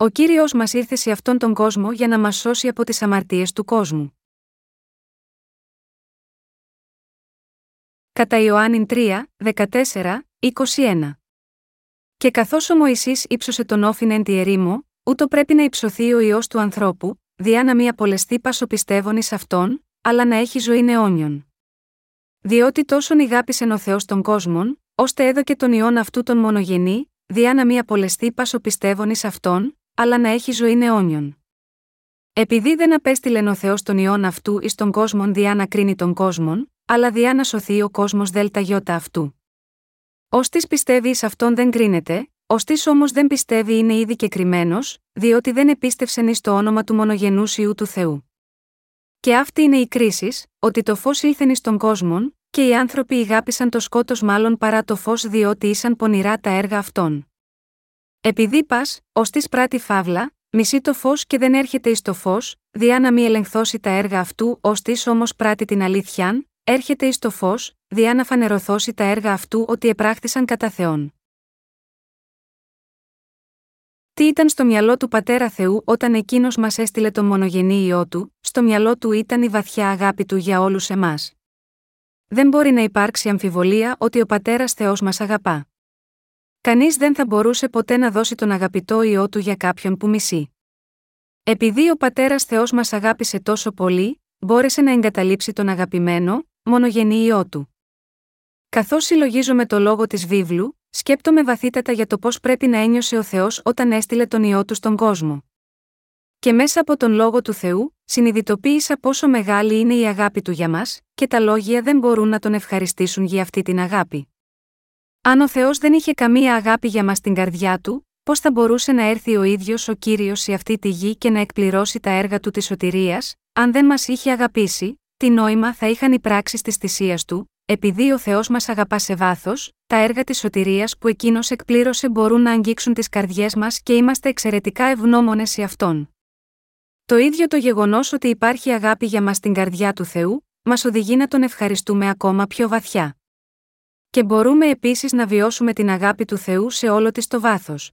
Ο κύριος μας ήρθε σε αυτόν τον κόσμο για να μας σώσει από τις αμαρτίες του κόσμου. Κατά Ιωάννην 3, 14, 21. Και καθώς ο Μωυσής ύψωσε τον όφιν εν τη ερήμο, ούτω πρέπει να υψωθεί ο ιό του ανθρώπου, διά να μη απολεστεί πασοπιστεύων εις αυτόν, αλλά να έχει ζωή αιώνιον. Διότι τόσον ηγάπησεν ο Θεός τον κόσμον, ώστε έδωκε τον ιόν αυτού τον μονογενή, διά να μη απολεστεί πασοπιστεύων εις αυτόν, αλλά να έχει ζωή αιώνιον. Επειδή δεν απέστειλεν ο Θεός τον ιόν αυτού εις τον κόσμον διά να κρίνει τον κόσμον, αλλά διά να σωθεί ο κόσμος ΔΙ αυτού. Ω της πιστεύει εις αυτόν δεν κρίνεται, ως της όμως δεν πιστεύει είναι ήδη και κρυμμένος, διότι δεν επίστευσεν εις το όνομα του μονογενούς ιού του Θεού. Και αυτή είναι η κρίσης, ότι το φως ήλθεν εις τον κόσμο, και οι άνθρωποι ηγάπησαν το σκότος μάλλον παρά το φως διότι ήσαν πονηρά τα έργα αυτών. Επειδή πας, ως τη πράτη φαύλα, μισεί το φως και δεν έρχεται εις το φως, διά να μη ελεγχθώσει τα έργα αυτού, ως της όμως πράττει την αλήθειαν, έρχεται εις το φως, διά να φανερωθώσει τα έργα αυτού ότι επράχθησαν κατά Θεόν. Τι ήταν στο μυαλό του Πατέρα Θεού όταν εκείνος μας έστειλε τον μονογενή ιό του, στο μυαλό του ήταν η βαθιά αγάπη του για όλους εμάς. Δεν μπορεί να υπάρξει αμφιβολία ότι ο Πατέρας Θεός μας αγαπά. Κανείς δεν θα μπορούσε ποτέ να δώσει τον αγαπητό ιό του για κάποιον που μισεί. Επειδή ο Πατέρας Θεός μας αγάπησε τόσο πολύ, μπόρεσε να εγκαταλείψει τον αγαπημένο, μονογενή ιό του. Καθώς συλλογίζομαι το λόγο της βίβλου, σκέπτομαι βαθύτατα για το πώς πρέπει να ένιωσε ο Θεός όταν έστειλε τον ιό του στον κόσμο. Και μέσα από τον λόγο του Θεού, συνειδητοποίησα πόσο μεγάλη είναι η αγάπη του για μας, και τα λόγια δεν μπορούν να τον ευχαριστήσουν για αυτή την αγάπη. Αν ο Θεός δεν είχε καμία αγάπη για μας στην καρδιά του, πώς θα μπορούσε να έρθει ο ίδιος ο κύριος σε αυτή τη γη και να εκπληρώσει τα έργα του της σωτηρίας, αν δεν μας είχε αγαπήσει, τι νόημα θα είχαν οι πράξεις της θυσίας του, επειδή ο Θεός μας αγαπά σε βάθος, τα έργα της σωτηρίας που εκείνος εκπλήρωσε μπορούν να αγγίξουν τις καρδιές μας και είμαστε εξαιρετικά ευγνώμονες σε αυτόν. Το ίδιο το γεγονός ότι υπάρχει αγάπη για μας στην καρδιά του Θεού, μας οδηγεί να τον ευχαριστούμε ακόμα πιο βαθιά. Και μπορούμε επίσης να βιώσουμε την αγάπη του Θεού σε όλο της το βάθος.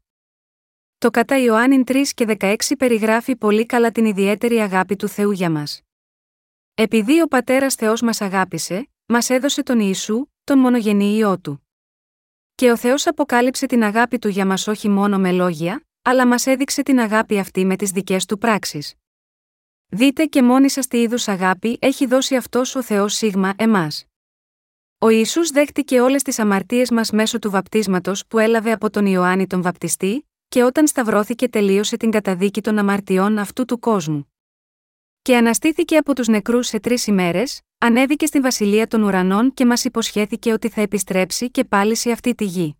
Το κατά Ιωάννην 3 και 16 περιγράφει πολύ καλά την ιδιαίτερη αγάπη του Θεού για μας. Επειδή ο Πατέρας Θεός μας αγάπησε, μας έδωσε τον Ιησού, τον μονογενή ιό του. Και ο Θεός αποκάλυψε την αγάπη του για μας όχι μόνο με λόγια, αλλά μας έδειξε την αγάπη αυτή με τις δικές του πράξεις. Δείτε και μόνοι σας τι είδους αγάπη έχει δώσει αυτός ο Θεός Σίγμα εμάς. Ο Ιησούς δέχτηκε όλες τις αμαρτίες μας μέσω του βαπτίσματος που έλαβε από τον Ιωάννη τον Βαπτιστή, και όταν σταυρώθηκε τελείωσε την καταδίκη των αμαρτιών αυτού του κόσμου και αναστήθηκε από τους νεκρούς σε τρεις ημέρες, ανέβηκε στην βασιλεία των ουρανών και μας υποσχέθηκε ότι θα επιστρέψει και πάλι σε αυτή τη γη.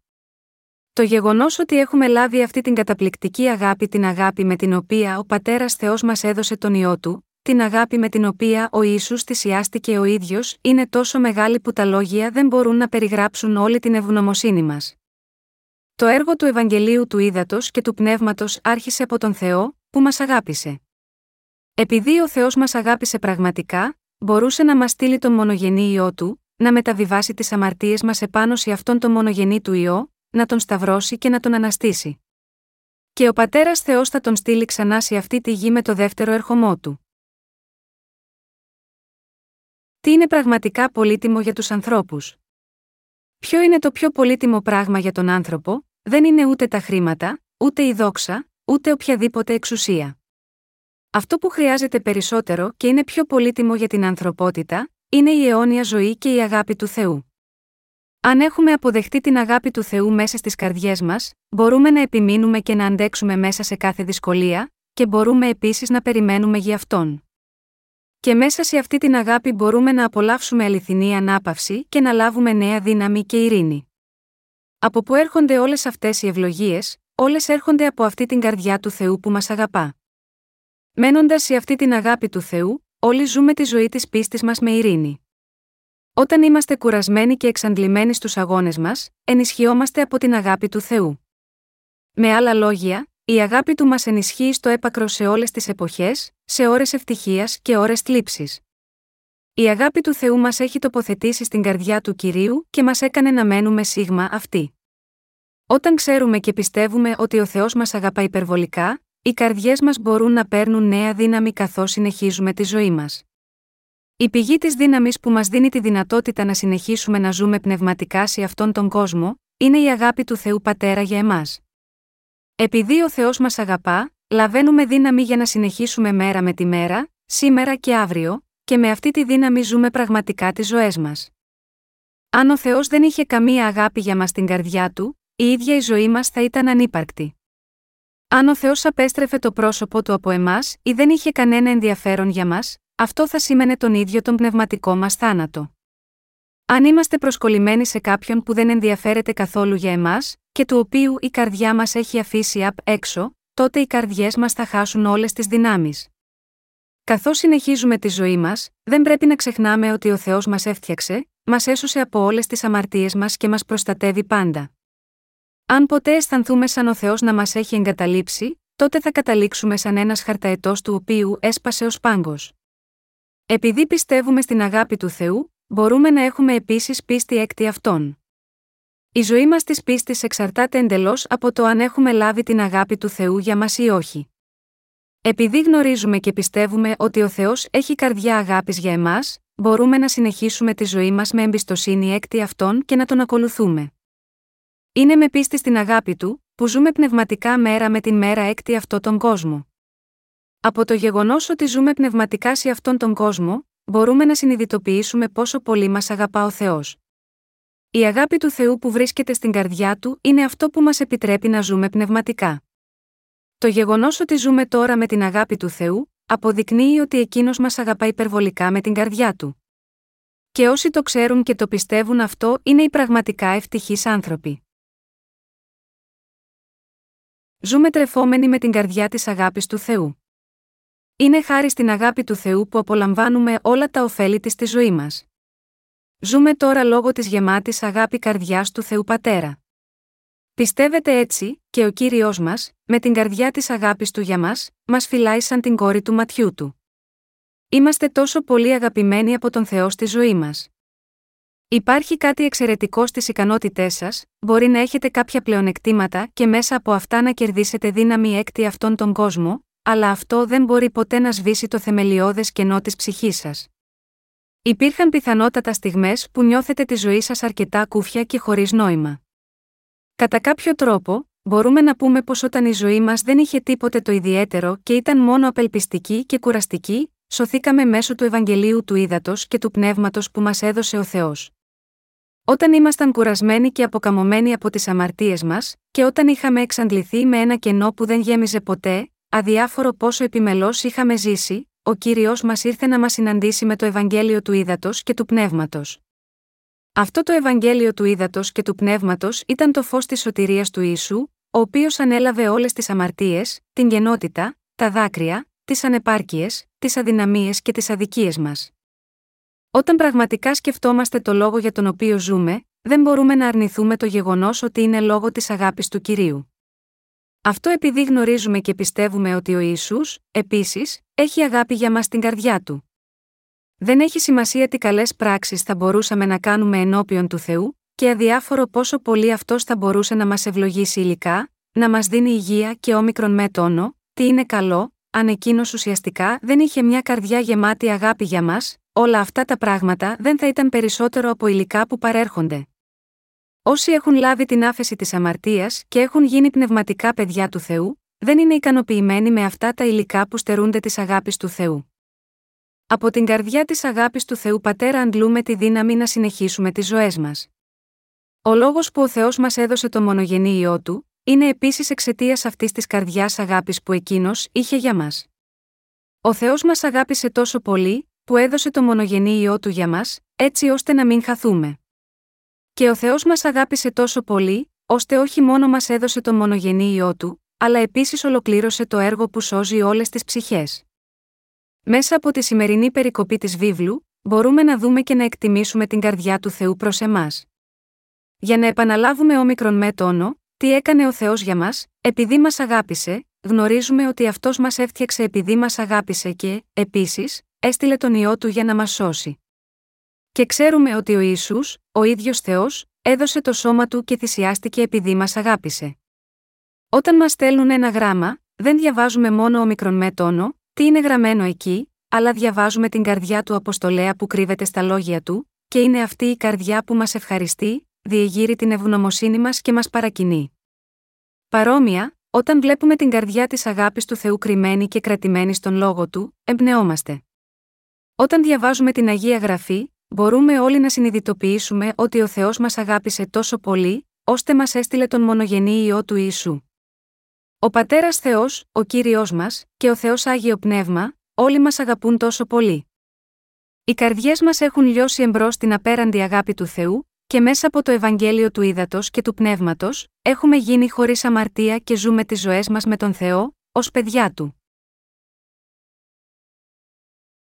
Το γεγονός ότι έχουμε λάβει αυτή την καταπληκτική αγάπη, την αγάπη με την οποία ο πατέρας Θεός μας έδωσε τον ιό του, την αγάπη με την οποία ο Ιησούς θυσιάστηκε ο ίδιος, είναι τόσο μεγάλη που τα λόγια δεν μπορούν να περιγράψουν όλη την ευγνωμοσύνη μας. Το έργο του Ευαγγελίου του Ήδατος και του Πνεύματος άρχισε από τον Θεό, που μας αγάπησε. Επειδή ο Θεός μας αγάπησε πραγματικά, μπορούσε να μας στείλει τον μονογενή ιό του, να μεταβιβάσει τις αμαρτίες μας επάνω σε αυτόν τον μονογενή του ιό, να τον σταυρώσει και να τον αναστήσει. Και ο πατέρας Θεός θα τον στείλει ξανά σε αυτή τη γη με το δεύτερο ερχομό του. Τι είναι πραγματικά πολύτιμο για τους ανθρώπους; Ποιο είναι το πιο πολύτιμο πράγμα για τον άνθρωπο, δεν είναι ούτε τα χρήματα, ούτε η δόξα, ούτε οποιαδήποτε εξουσία. Αυτό που χρειάζεται περισσότερο και είναι πιο πολύτιμο για την ανθρωπότητα, είναι η αιώνια ζωή και η αγάπη του Θεού. Αν έχουμε αποδεχτεί την αγάπη του Θεού μέσα στις καρδιές μας, μπορούμε να επιμείνουμε και να αντέξουμε μέσα σε κάθε δυσκολία, και μπορούμε επίσης να περιμένουμε για αυτόν. Και μέσα σε αυτή την αγάπη μπορούμε να απολαύσουμε αληθινή ανάπαυση και να λάβουμε νέα δύναμη και ειρήνη. Από πού έρχονται όλες αυτές οι ευλογίες, όλες έρχονται από αυτή την καρδιά του Θεού που μας αγαπά. Μένοντας σε αυτή την αγάπη του Θεού, όλοι ζούμε τη ζωή της πίστης μας με ειρήνη. Όταν είμαστε κουρασμένοι και εξαντλημένοι στους αγώνες μας, ενισχυόμαστε από την αγάπη του Θεού. Με άλλα λόγια, η αγάπη του μας ενισχύει στο έπακρο σε όλες τις εποχές, σε ώρες ευτυχίας και ώρες θλίψης. Η αγάπη του Θεού μας έχει τοποθετήσει στην καρδιά του κυρίου και μας έκανε να μένουμε σίγμα αυτή. Όταν ξέρουμε και πιστεύουμε ότι ο Θεός μας αγαπά υπερβολικά, οι καρδιές μας μπορούν να παίρνουν νέα δύναμη καθώς συνεχίζουμε τη ζωή μας. Η πηγή της δύναμης που μας δίνει τη δυνατότητα να συνεχίσουμε να ζούμε πνευματικά σε αυτόν τον κόσμο, είναι η αγάπη του Θεού Πατέρα για εμάς. Επειδή ο Θεός μας αγαπά, λαβαίνουμε δύναμη για να συνεχίσουμε μέρα με τη μέρα, σήμερα και αύριο, και με αυτή τη δύναμη ζούμε πραγματικά τις ζωές μας. Αν ο Θεός δεν είχε καμία αγάπη για μας στην καρδιά του, η ίδια η ζωή μας θα ήταν ανύπαρκτη. Αν ο Θεός απέστρεφε το πρόσωπο του από εμάς ή δεν είχε κανένα ενδιαφέρον για μας, αυτό θα σήμαινε τον ίδιο τον πνευματικό μας θάνατο. Αν είμαστε προσκολλημένοι σε κάποιον που δεν ενδιαφέρεται καθόλου για εμάς, και του οποίου η καρδιά μας έχει αφήσει απ' έξω, τότε οι καρδιές μας θα χάσουν όλες τις δυνάμεις. Καθώς συνεχίζουμε τη ζωή μας, δεν πρέπει να ξεχνάμε ότι ο Θεός μας έφτιαξε, μας έσωσε από όλες τις αμαρτίες μας και μας προστατεύει πάντα. Αν ποτέ αισθανθούμε σαν ο Θεός να μας έχει εγκαταλείψει, τότε θα καταλήξουμε σαν ένας χαρταετός του οποίου έσπασε ο πάγκο. Επειδή πιστεύουμε στην αγάπη του Θεού, μπορούμε να έχουμε επίσης πίστη έκτη αυτών. Η ζωή μας της πίστης εξαρτάται εντελώς από το αν έχουμε λάβει την αγάπη του Θεού για μας ή όχι. Επειδή γνωρίζουμε και πιστεύουμε ότι ο Θεός έχει καρδιά αγάπης για εμάς, μπορούμε να συνεχίσουμε τη ζωή μας με εμπιστοσύνη έκτη αυτών και να τον ακολουθούμε. Είναι με πίστη στην αγάπη του, που ζούμε πνευματικά μέρα με την μέρα έκτη αυτό τον κόσμο. Από το γεγονός ότι ζούμε πνευματικά σε αυτόν τον κόσμο, μπορούμε να συνειδητοποιήσουμε πόσο πολύ μας αγαπά ο Θεός. Η αγάπη του Θεού που βρίσκεται στην καρδιά του είναι αυτό που μας επιτρέπει να ζούμε πνευματικά. Το γεγονός ότι ζούμε τώρα με την αγάπη του Θεού, αποδεικνύει ότι εκείνος μας αγαπά υπερβολικά με την καρδιά του. Και όσοι το ξέρουν και το πιστεύουν αυτό είναι οι πραγματικά ευτυχείς άνθρωποι. Ζούμε τρεφόμενοι με την καρδιά της αγάπης του Θεού. Είναι χάρη στην αγάπη του Θεού που απολαμβάνουμε όλα τα ωφέλη της στη ζωή μας. Ζούμε τώρα λόγω της γεμάτης αγάπη καρδιάς του Θεού Πατέρα. Πιστεύετε έτσι, και ο κύριος μας, με την καρδιά της αγάπης του για μας, μας φυλάει σαν την κόρη του ματιού του. Είμαστε τόσο πολύ αγαπημένοι από τον Θεό στη ζωή μας. Υπάρχει κάτι εξαιρετικό στις ικανότητές σας, μπορεί να έχετε κάποια πλεονεκτήματα και μέσα από αυτά να κερδίσετε δύναμη έκτη αυτόν τον κόσμο, αλλά αυτό δεν μπορεί ποτέ να σβήσει το θεμελιώδες κενό της ψυχής σας. Υπήρχαν πιθανότατα στιγμές που νιώθετε τη ζωή σας αρκετά κούφια και χωρίς νόημα. Κατά κάποιο τρόπο, μπορούμε να πούμε πως όταν η ζωή μας δεν είχε τίποτε το ιδιαίτερο και ήταν μόνο απελπιστική και κουραστική, σωθήκαμε μέσω του Ευαγγελίου του Ήδατος και του Πνεύματος που μας έδωσε ο Θεός. Όταν ήμασταν κουρασμένοι και αποκαμωμένοι από τις αμαρτίες μας, και όταν είχαμε εξαντληθεί με ένα κενό που δεν γέμιζε ποτέ, αδιάφορο πόσο επιμελώς είχαμε ζήσει, ο κύριος μας ήρθε να μας συναντήσει με το Ευαγγέλιο του Ήδατος και του Πνεύματος. Αυτό το Ευαγγέλιο του Ήδατος και του Πνεύματος ήταν το φως της σωτηρίας του Ιησού, ο οποίος ανέλαβε όλες τις αμαρτίες, την γενότητα, τα δάκρυα, τις ανεπάρκειες, τις αδυναμίες και τις αδικίες μας. Όταν πραγματικά σκεφτόμαστε το λόγο για τον οποίο ζούμε, δεν μπορούμε να αρνηθούμε το γεγονός ότι είναι λόγω της αγάπης του κυρίου. Αυτό επειδή γνωρίζουμε και πιστεύουμε ότι ο Ισού, επίσης, έχει αγάπη για μας στην καρδιά του. Δεν έχει σημασία τι καλές πράξεις θα μπορούσαμε να κάνουμε ενώπιον του Θεού, και αδιάφορο πόσο πολύ αυτός θα μπορούσε να μας ευλογήσει υλικά, να μας δίνει υγεία και όμικρον με τόνο, τι είναι καλό, αν εκείνος ουσιαστικά δεν είχε μια καρδιά γεμάτη αγάπη για μας, όλα αυτά τα πράγματα δεν θα ήταν περισσότερο από υλικά που παρέρχονται. Όσοι έχουν λάβει την άφεση της αμαρτίας και έχουν γίνει πνευματικά παιδιά του Θεού, δεν είναι ικανοποιημένοι με αυτά τα υλικά που στερούνται της αγάπης του Θεού. Από την καρδιά της αγάπης του Θεού Πατέρα αντλούμε τη δύναμη να συνεχίσουμε τις ζωές μας. Ο λόγος που ο Θεός μας έδωσε το μονογενή ιό του, είναι επίσης εξαιτίας αυτής της καρδιάς αγάπης που εκείνος είχε για μας. Ο Θεός μας αγάπησε τόσο πολύ, που έδωσε το μονογενή ιό του για μας, έτσι ώστε να μην χαθούμε. Και ο Θεός μας αγάπησε τόσο πολύ, ώστε όχι μόνο μας έδωσε το μονογενή ιό του, αλλά επίσης ολοκλήρωσε το έργο που σώζει όλες τις ψυχές. Μέσα από τη σημερινή περικοπή της βίβλου, μπορούμε να δούμε και να εκτιμήσουμε την καρδιά του Θεού προς εμάς. Για να επαναλάβουμε όμικρον με τόνο, τι έκανε ο Θεός για μας, επειδή μας αγάπησε, γνωρίζουμε ότι αυτός μας έφτιαξε επειδή μας αγάπησε και, επίσης, έστειλε τον ιό του για να μας σώσει. Και ξέρουμε ότι ο Ισού, ο ίδιος Θεός, έδωσε το σώμα του και θυσιάστηκε επειδή μας αγάπησε. Όταν μας στέλνουν ένα γράμμα, δεν διαβάζουμε μόνο ο με τόνο, τι είναι γραμμένο εκεί, αλλά διαβάζουμε την καρδιά του Αποστολέα που κρύβεται στα λόγια του, και είναι αυτή η καρδιά που μας ευχαριστεί, διεγείρει την ευγνωμοσύνη μας και μας παρακινεί. Παρόμοια, όταν βλέπουμε την καρδιά της αγάπης του Θεού κρυμμένη και κρατημένη στον λόγο του, εμπνεόμαστε. Όταν διαβάζουμε την Αγία Γραφή, μπορούμε όλοι να συνειδητοποιήσουμε ότι ο Θεός μας αγάπησε τόσο πολύ, ώστε μας έστειλε τον μονογενή ιό του Ιησού. Ο Πατέρας Θεός, ο κύριος μας, και ο Θεός Άγιο Πνεύμα, όλοι μας αγαπούν τόσο πολύ. Οι καρδιές μας έχουν λιώσει εμπρός την απέραντη αγάπη του Θεού, και μέσα από το Ευαγγέλιο του Ήδατος και του Πνεύματος, έχουμε γίνει χωρίς αμαρτία και ζούμε τις ζωές μας με τον Θεό, ως παιδιά του.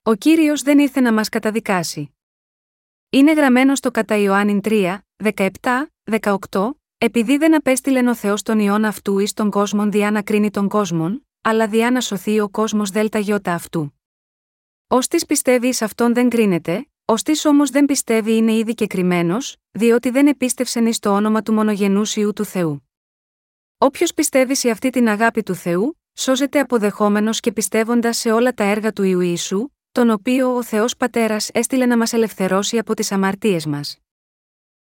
Ο κύριος δεν ήρθε να μας καταδικάσει. Είναι γραμμένο στο κατά Ιωάννην 3, 17, 18, επειδή δεν απέστειλεν ο Θεός τον ιόν αυτού εις τον κόσμο διά να κρίνει τον κόσμο, αλλά διά να σωθεί ο κόσμος ΔΙ αυτού. Ω της πιστεύει εις αυτόν δεν κρίνεται, ως της όμως δεν πιστεύει είναι ήδη και κρυμμένος, διότι δεν επίστευσεν εις το όνομα του μονογενούς ιού του Θεού. Όποιος πιστεύει σε αυτή την αγάπη του Θεού, σώζεται αποδεχόμενος και πιστεύοντας σε όλα τα έργα του Ιού Ιησού, τον οποίο ο Θεός Πατέρας έστειλε να μας ελευθερώσει από τις αμαρτίες μας.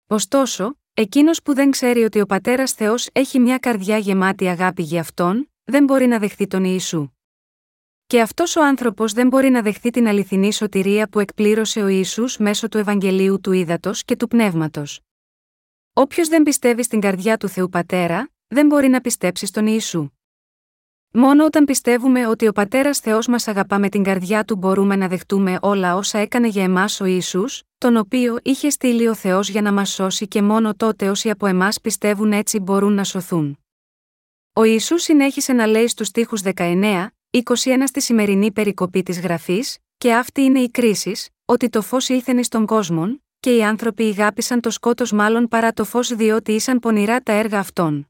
Ωστόσο, εκείνος που δεν ξέρει ότι ο Πατέρας Θεός έχει μια καρδιά γεμάτη αγάπη για αυτόν, δεν μπορεί να δεχθεί τον Ιησού. Και αυτός ο άνθρωπος δεν μπορεί να δεχθεί την αληθινή σωτηρία που εκπλήρωσε ο Ιησούς μέσω του Ευαγγελίου του Ήδατος και του Πνεύματος. Όποιος δεν πιστεύει στην καρδιά του Θεού Πατέρα, δεν μπορεί να πιστέψει στον Ιησού. Μόνο όταν πιστεύουμε ότι ο Πατέρας Θεός μας αγαπά με την καρδιά του μπορούμε να δεχτούμε όλα όσα έκανε για εμάς ο Ισού, τον οποίο είχε στείλει ο Θεός για να μας σώσει και μόνο τότε όσοι από εμάς πιστεύουν έτσι μπορούν να σωθούν. Ο Ιησούς συνέχισε να λέει στους τοίχου 19, 21 στη σημερινή περικοπή της γραφής, και αυτή είναι η κρίση, ότι το φως ήλθεν στον κόσμο, και οι άνθρωποι ηγάπησαν το σκότος μάλλον παρά το φως διότι ήσαν πονηρά τα έργα αυτών.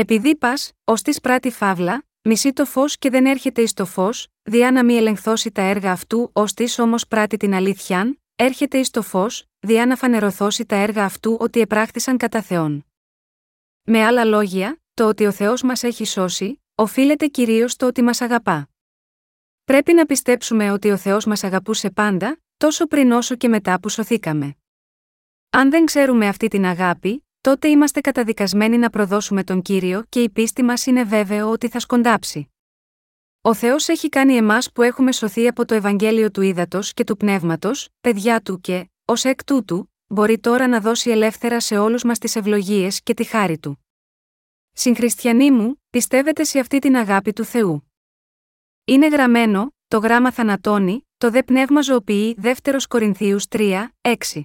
Επειδή πας, ως της πράτη φαύλα, μισεί το φως και δεν έρχεται εις το φως, διά να μη ελεγχθώσει τα έργα αυτού, ως της όμως πράττει την αλήθειαν, έρχεται εις το φως, διά να φανερωθώσει τα έργα αυτού ότι επράχθησαν κατά Θεόν. Με άλλα λόγια, το ότι ο Θεός μας έχει σώσει, οφείλεται κυρίως στο ότι μας αγαπά. Πρέπει να πιστέψουμε ότι ο Θεός μας αγαπούσε πάντα, τόσο πριν όσο και μετά που σωθήκαμε. Αν δεν ξέρουμε αυτή την αγάπη, τότε είμαστε καταδικασμένοι να προδώσουμε τον κύριο και η πίστη μας είναι βέβαιο ότι θα σκοντάψει. Ο Θεός έχει κάνει εμάς που έχουμε σωθεί από το Ευαγγέλιο του Ήδατος και του Πνεύματος, παιδιά του και, ως εκ τούτου, μπορεί τώρα να δώσει ελεύθερα σε όλους μας τις ευλογίες και τη χάρη του. Συγχριστιανοί μου, πιστεύετε σε αυτή την αγάπη του Θεού. Είναι γραμμένο, το γράμμα θανατώνει, το δε πνεύμα ζωοποιεί 2 Κορινθίους 3, 6.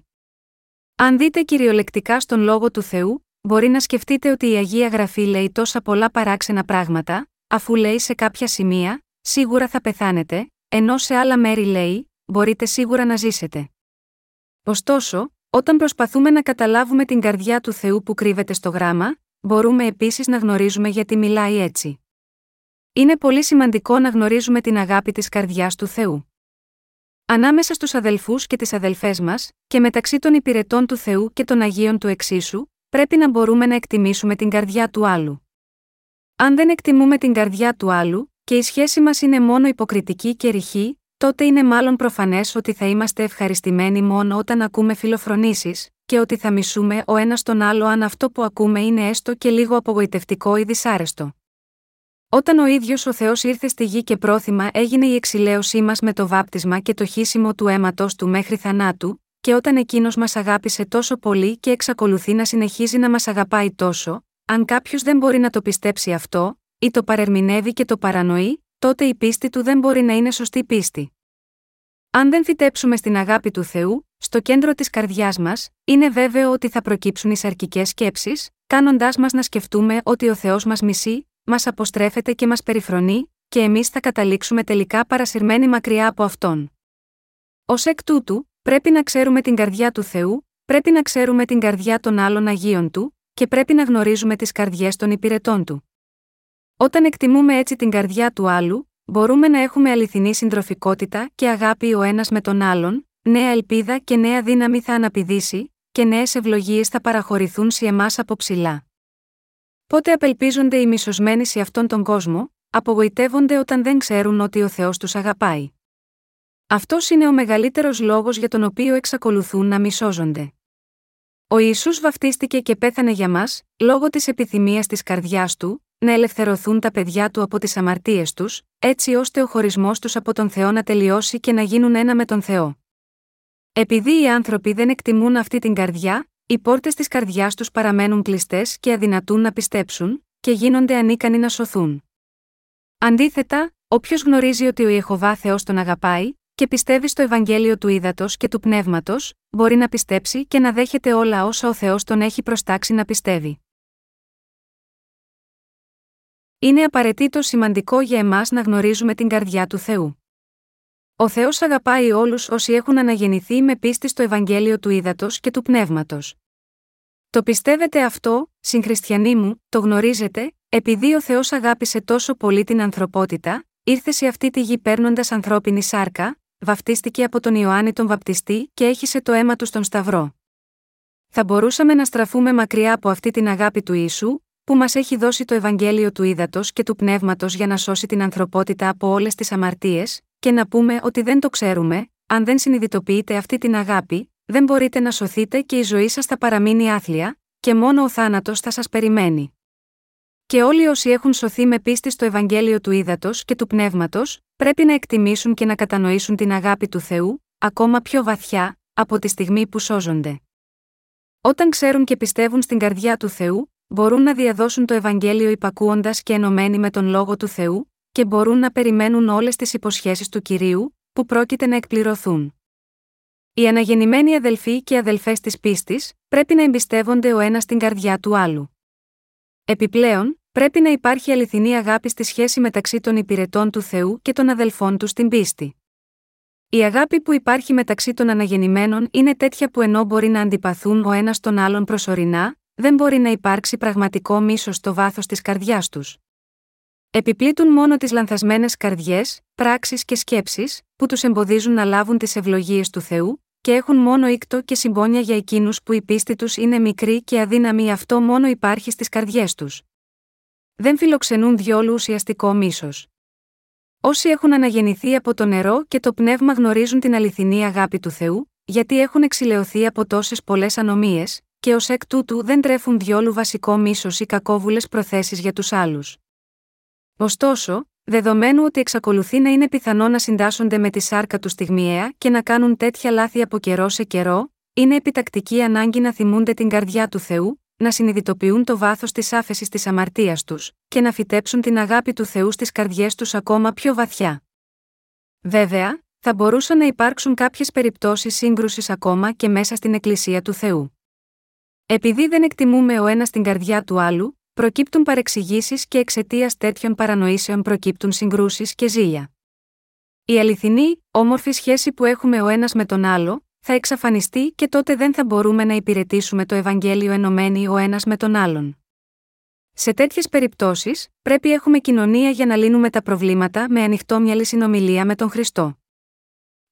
Αν δείτε κυριολεκτικά στον λόγο του Θεού, μπορεί να σκεφτείτε ότι η Αγία Γραφή λέει τόσα πολλά παράξενα πράγματα, αφού λέει σε κάποια σημεία, σίγουρα θα πεθάνετε, ενώ σε άλλα μέρη λέει, μπορείτε σίγουρα να ζήσετε. Ωστόσο, όταν προσπαθούμε να καταλάβουμε την καρδιά του Θεού που κρύβεται στο γράμμα, μπορούμε επίσης να γνωρίζουμε γιατί μιλάει έτσι. Είναι πολύ σημαντικό να γνωρίζουμε την αγάπη της καρδιάς του Θεού. Ανάμεσα στους αδελφούς και τις αδελφές μας, και μεταξύ των υπηρετών του Θεού και των Αγίων του εξίσου, πρέπει να μπορούμε να εκτιμήσουμε την καρδιά του άλλου. Αν δεν εκτιμούμε την καρδιά του άλλου, και η σχέση μας είναι μόνο υποκριτική και ρηχή, τότε είναι μάλλον προφανές ότι θα είμαστε ευχαριστημένοι μόνο όταν ακούμε φιλοφρονήσεις, και ότι θα μισούμε ο ένας τον άλλο αν αυτό που ακούμε είναι έστω και λίγο απογοητευτικό ή δυσάρεστο. Όταν ο ίδιος ο Θεός ήρθε στη γη και πρόθυμα έγινε η εξηλαίωσή μας με το βάπτισμα και το χύσιμο του αίματος του μέχρι θανάτου, και όταν εκείνος μας αγάπησε τόσο πολύ και εξακολουθεί να συνεχίζει να μας αγαπάει τόσο, αν κάποιος δεν μπορεί να το πιστέψει αυτό, ή το παρερμηνεύει και το παρανοεί, τότε η πίστη του δεν μπορεί να είναι σωστή πίστη. Αν δεν φυτέψουμε στην αγάπη του Θεού, στο κέντρο της καρδιάς μας, είναι βέβαιο ότι θα προκύψουν οι σαρκικές σκέψεις, κάνοντάς μας να σκεφτούμε ότι ο Θεός μας μισεί, μας αποστρέφεται και μας περιφρονεί, και εμείς θα καταλήξουμε τελικά παρασυρμένοι μακριά από αυτόν. Ω εκ τούτου, πρέπει να ξέρουμε την καρδιά του Θεού, πρέπει να ξέρουμε την καρδιά των άλλων Αγίων του, και πρέπει να γνωρίζουμε τις καρδιές των υπηρετών του. Όταν εκτιμούμε έτσι την καρδιά του άλλου, μπορούμε να έχουμε αληθινή συντροφικότητα και αγάπη ο ένας με τον άλλον, νέα ελπίδα και νέα δύναμη θα αναπηδήσει, και νέες ευλογίες θα παραχωρηθούν σε εμάς από ψηλά. Πότε απελπίζονται οι μισοσμένοι σε αυτόν τον κόσμο, απογοητεύονται όταν δεν ξέρουν ότι ο Θεός τους αγαπάει. Αυτός είναι ο μεγαλύτερος λόγος για τον οποίο εξακολουθούν να μη σώζονται. Ο Ιησούς βαφτίστηκε και πέθανε για μας, λόγω της επιθυμίας της καρδιάς του, να ελευθερωθούν τα παιδιά του από τις αμαρτίες τους, έτσι ώστε ο χωρισμός τους από τον Θεό να τελειώσει και να γίνουν ένα με τον Θεό. Επειδή οι άνθρωποι δεν εκτιμούν αυτή την καρδιά, οι πόρτες της καρδιάς τους παραμένουν κλειστές και αδυνατούν να πιστέψουν, και γίνονται ανίκανοι να σωθούν. Αντίθετα, όποιος γνωρίζει ότι ο Ιεχοβά Θεός τον αγαπάει, και πιστεύει στο Ευαγγέλιο του Ήδατος και του Πνεύματος, μπορεί να πιστέψει και να δέχεται όλα όσα ο Θεός τον έχει προστάξει να πιστεύει. Είναι απαραίτητο σημαντικό για εμάς να γνωρίζουμε την καρδιά του Θεού. Ο Θεός αγαπάει όλους όσοι έχουν αναγεννηθεί με πίστη στο Ευαγγέλιο του Ήδατος και του Πνεύματος. Το πιστεύετε αυτό, συγχριστιανοί μου, το γνωρίζετε, επειδή ο Θεός αγάπησε τόσο πολύ την ανθρωπότητα, ήρθε σε αυτή τη γη παίρνοντας ανθρώπινη σάρκα, βαφτίστηκε από τον Ιωάννη τον Βαπτιστή και έχισε το αίμα του στον Σταυρό. Θα μπορούσαμε να στραφούμε μακριά από αυτή την αγάπη του Ιησού, που μας έχει δώσει το Ευαγγέλιο του Ήδατος και του Πνεύματος για να σώσει την ανθρωπότητα από όλες τις αμαρτίες, και να πούμε ότι δεν το ξέρουμε, αν δεν συνειδητοποιείτε αυτή την αγάπη, δεν μπορείτε να σωθείτε και η ζωή σας θα παραμείνει άθλια, και μόνο ο θάνατος θα σας περιμένει. Και όλοι όσοι έχουν σωθεί με πίστη στο Ευαγγέλιο του Ήδατος και του Πνεύματος, πρέπει να εκτιμήσουν και να κατανοήσουν την αγάπη του Θεού, ακόμα πιο βαθιά, από τη στιγμή που σώζονται. Όταν ξέρουν και πιστεύουν στην καρδιά του Θεού, μπορούν να διαδώσουν το Ευαγγέλιο υπακούοντας και ενωμένοι με τον λόγο του Θεού, και μπορούν να περιμένουν όλες τις υποσχέσεις του κυρίου, που πρόκειται να εκπληρωθούν. Οι αναγεννημένοι αδελφοί και αδελφές της πίστης, πρέπει να εμπιστεύονται ο ένας την καρδιά του άλλου. Επιπλέον, πρέπει να υπάρχει αληθινή αγάπη στη σχέση μεταξύ των υπηρετών του Θεού και των αδελφών του στην πίστη. Η αγάπη που υπάρχει μεταξύ των αναγεννημένων είναι τέτοια που ενώ μπορεί να αντιπαθούν ο ένας τον άλλον προσωρινά, δεν μπορεί να υπάρξει πραγματικό μίσος στο βάθος της καρδιάς τους. Επιπλήττουν μόνο τις λανθασμένες καρδιές, πράξεις και σκέψεις, που τους εμποδίζουν να λάβουν τις ευλογίες του Θεού, και έχουν μόνο ήκτο και συμπόνια για εκείνους που η πίστη τους είναι μικρή και αδύναμη αυτό μόνο υπάρχει στις καρδιές τους. Δεν φιλοξενούν διόλου ουσιαστικό μίσος. Όσοι έχουν αναγεννηθεί από το νερό και το πνεύμα γνωρίζουν την αληθινή αγάπη του Θεού, γιατί έχουν εξηλαιωθεί από τόσες πολλές ανομίες, και ως εκ τούτου δεν τρέφουν διόλου βασικό μίσος ή κακόβουλες προθέσεις για τους άλλους. Ωστόσο, δεδομένου ότι εξακολουθεί να είναι πιθανό να συντάσσονται με τη σάρκα του στιγμιαία και να κάνουν τέτοια λάθη από καιρό σε καιρό, είναι επιτακτική ανάγκη να θυμούνται την καρδιά του Θεού, να συνειδητοποιούν το βάθος της άφεσης της αμαρτίας τους, και να φυτέψουν την αγάπη του Θεού στις καρδιές τους ακόμα πιο βαθιά. Βέβαια, θα μπορούσαν να υπάρξουν κάποιες περιπτώσεις σύγκρουσης ακόμα και μέσα στην Εκκλησία του Θεού. Επειδή δεν εκτιμούμε ο ένας την καρδιά του άλλου, προκύπτουν παρεξηγήσεις και εξαιτίας τέτοιων παρανοήσεων προκύπτουν συγκρούσεις και ζήλια. Η αληθινή, όμορφη σχέση που έχουμε ο ένας με τον άλλο, θα εξαφανιστεί και τότε δεν θα μπορούμε να υπηρετήσουμε το Ευαγγέλιο ενωμένοι ο ένας με τον άλλον. Σε τέτοιες περιπτώσεις, πρέπει έχουμε κοινωνία για να λύνουμε τα προβλήματα με ανοιχτόμυαλη συνομιλία με τον Χριστό.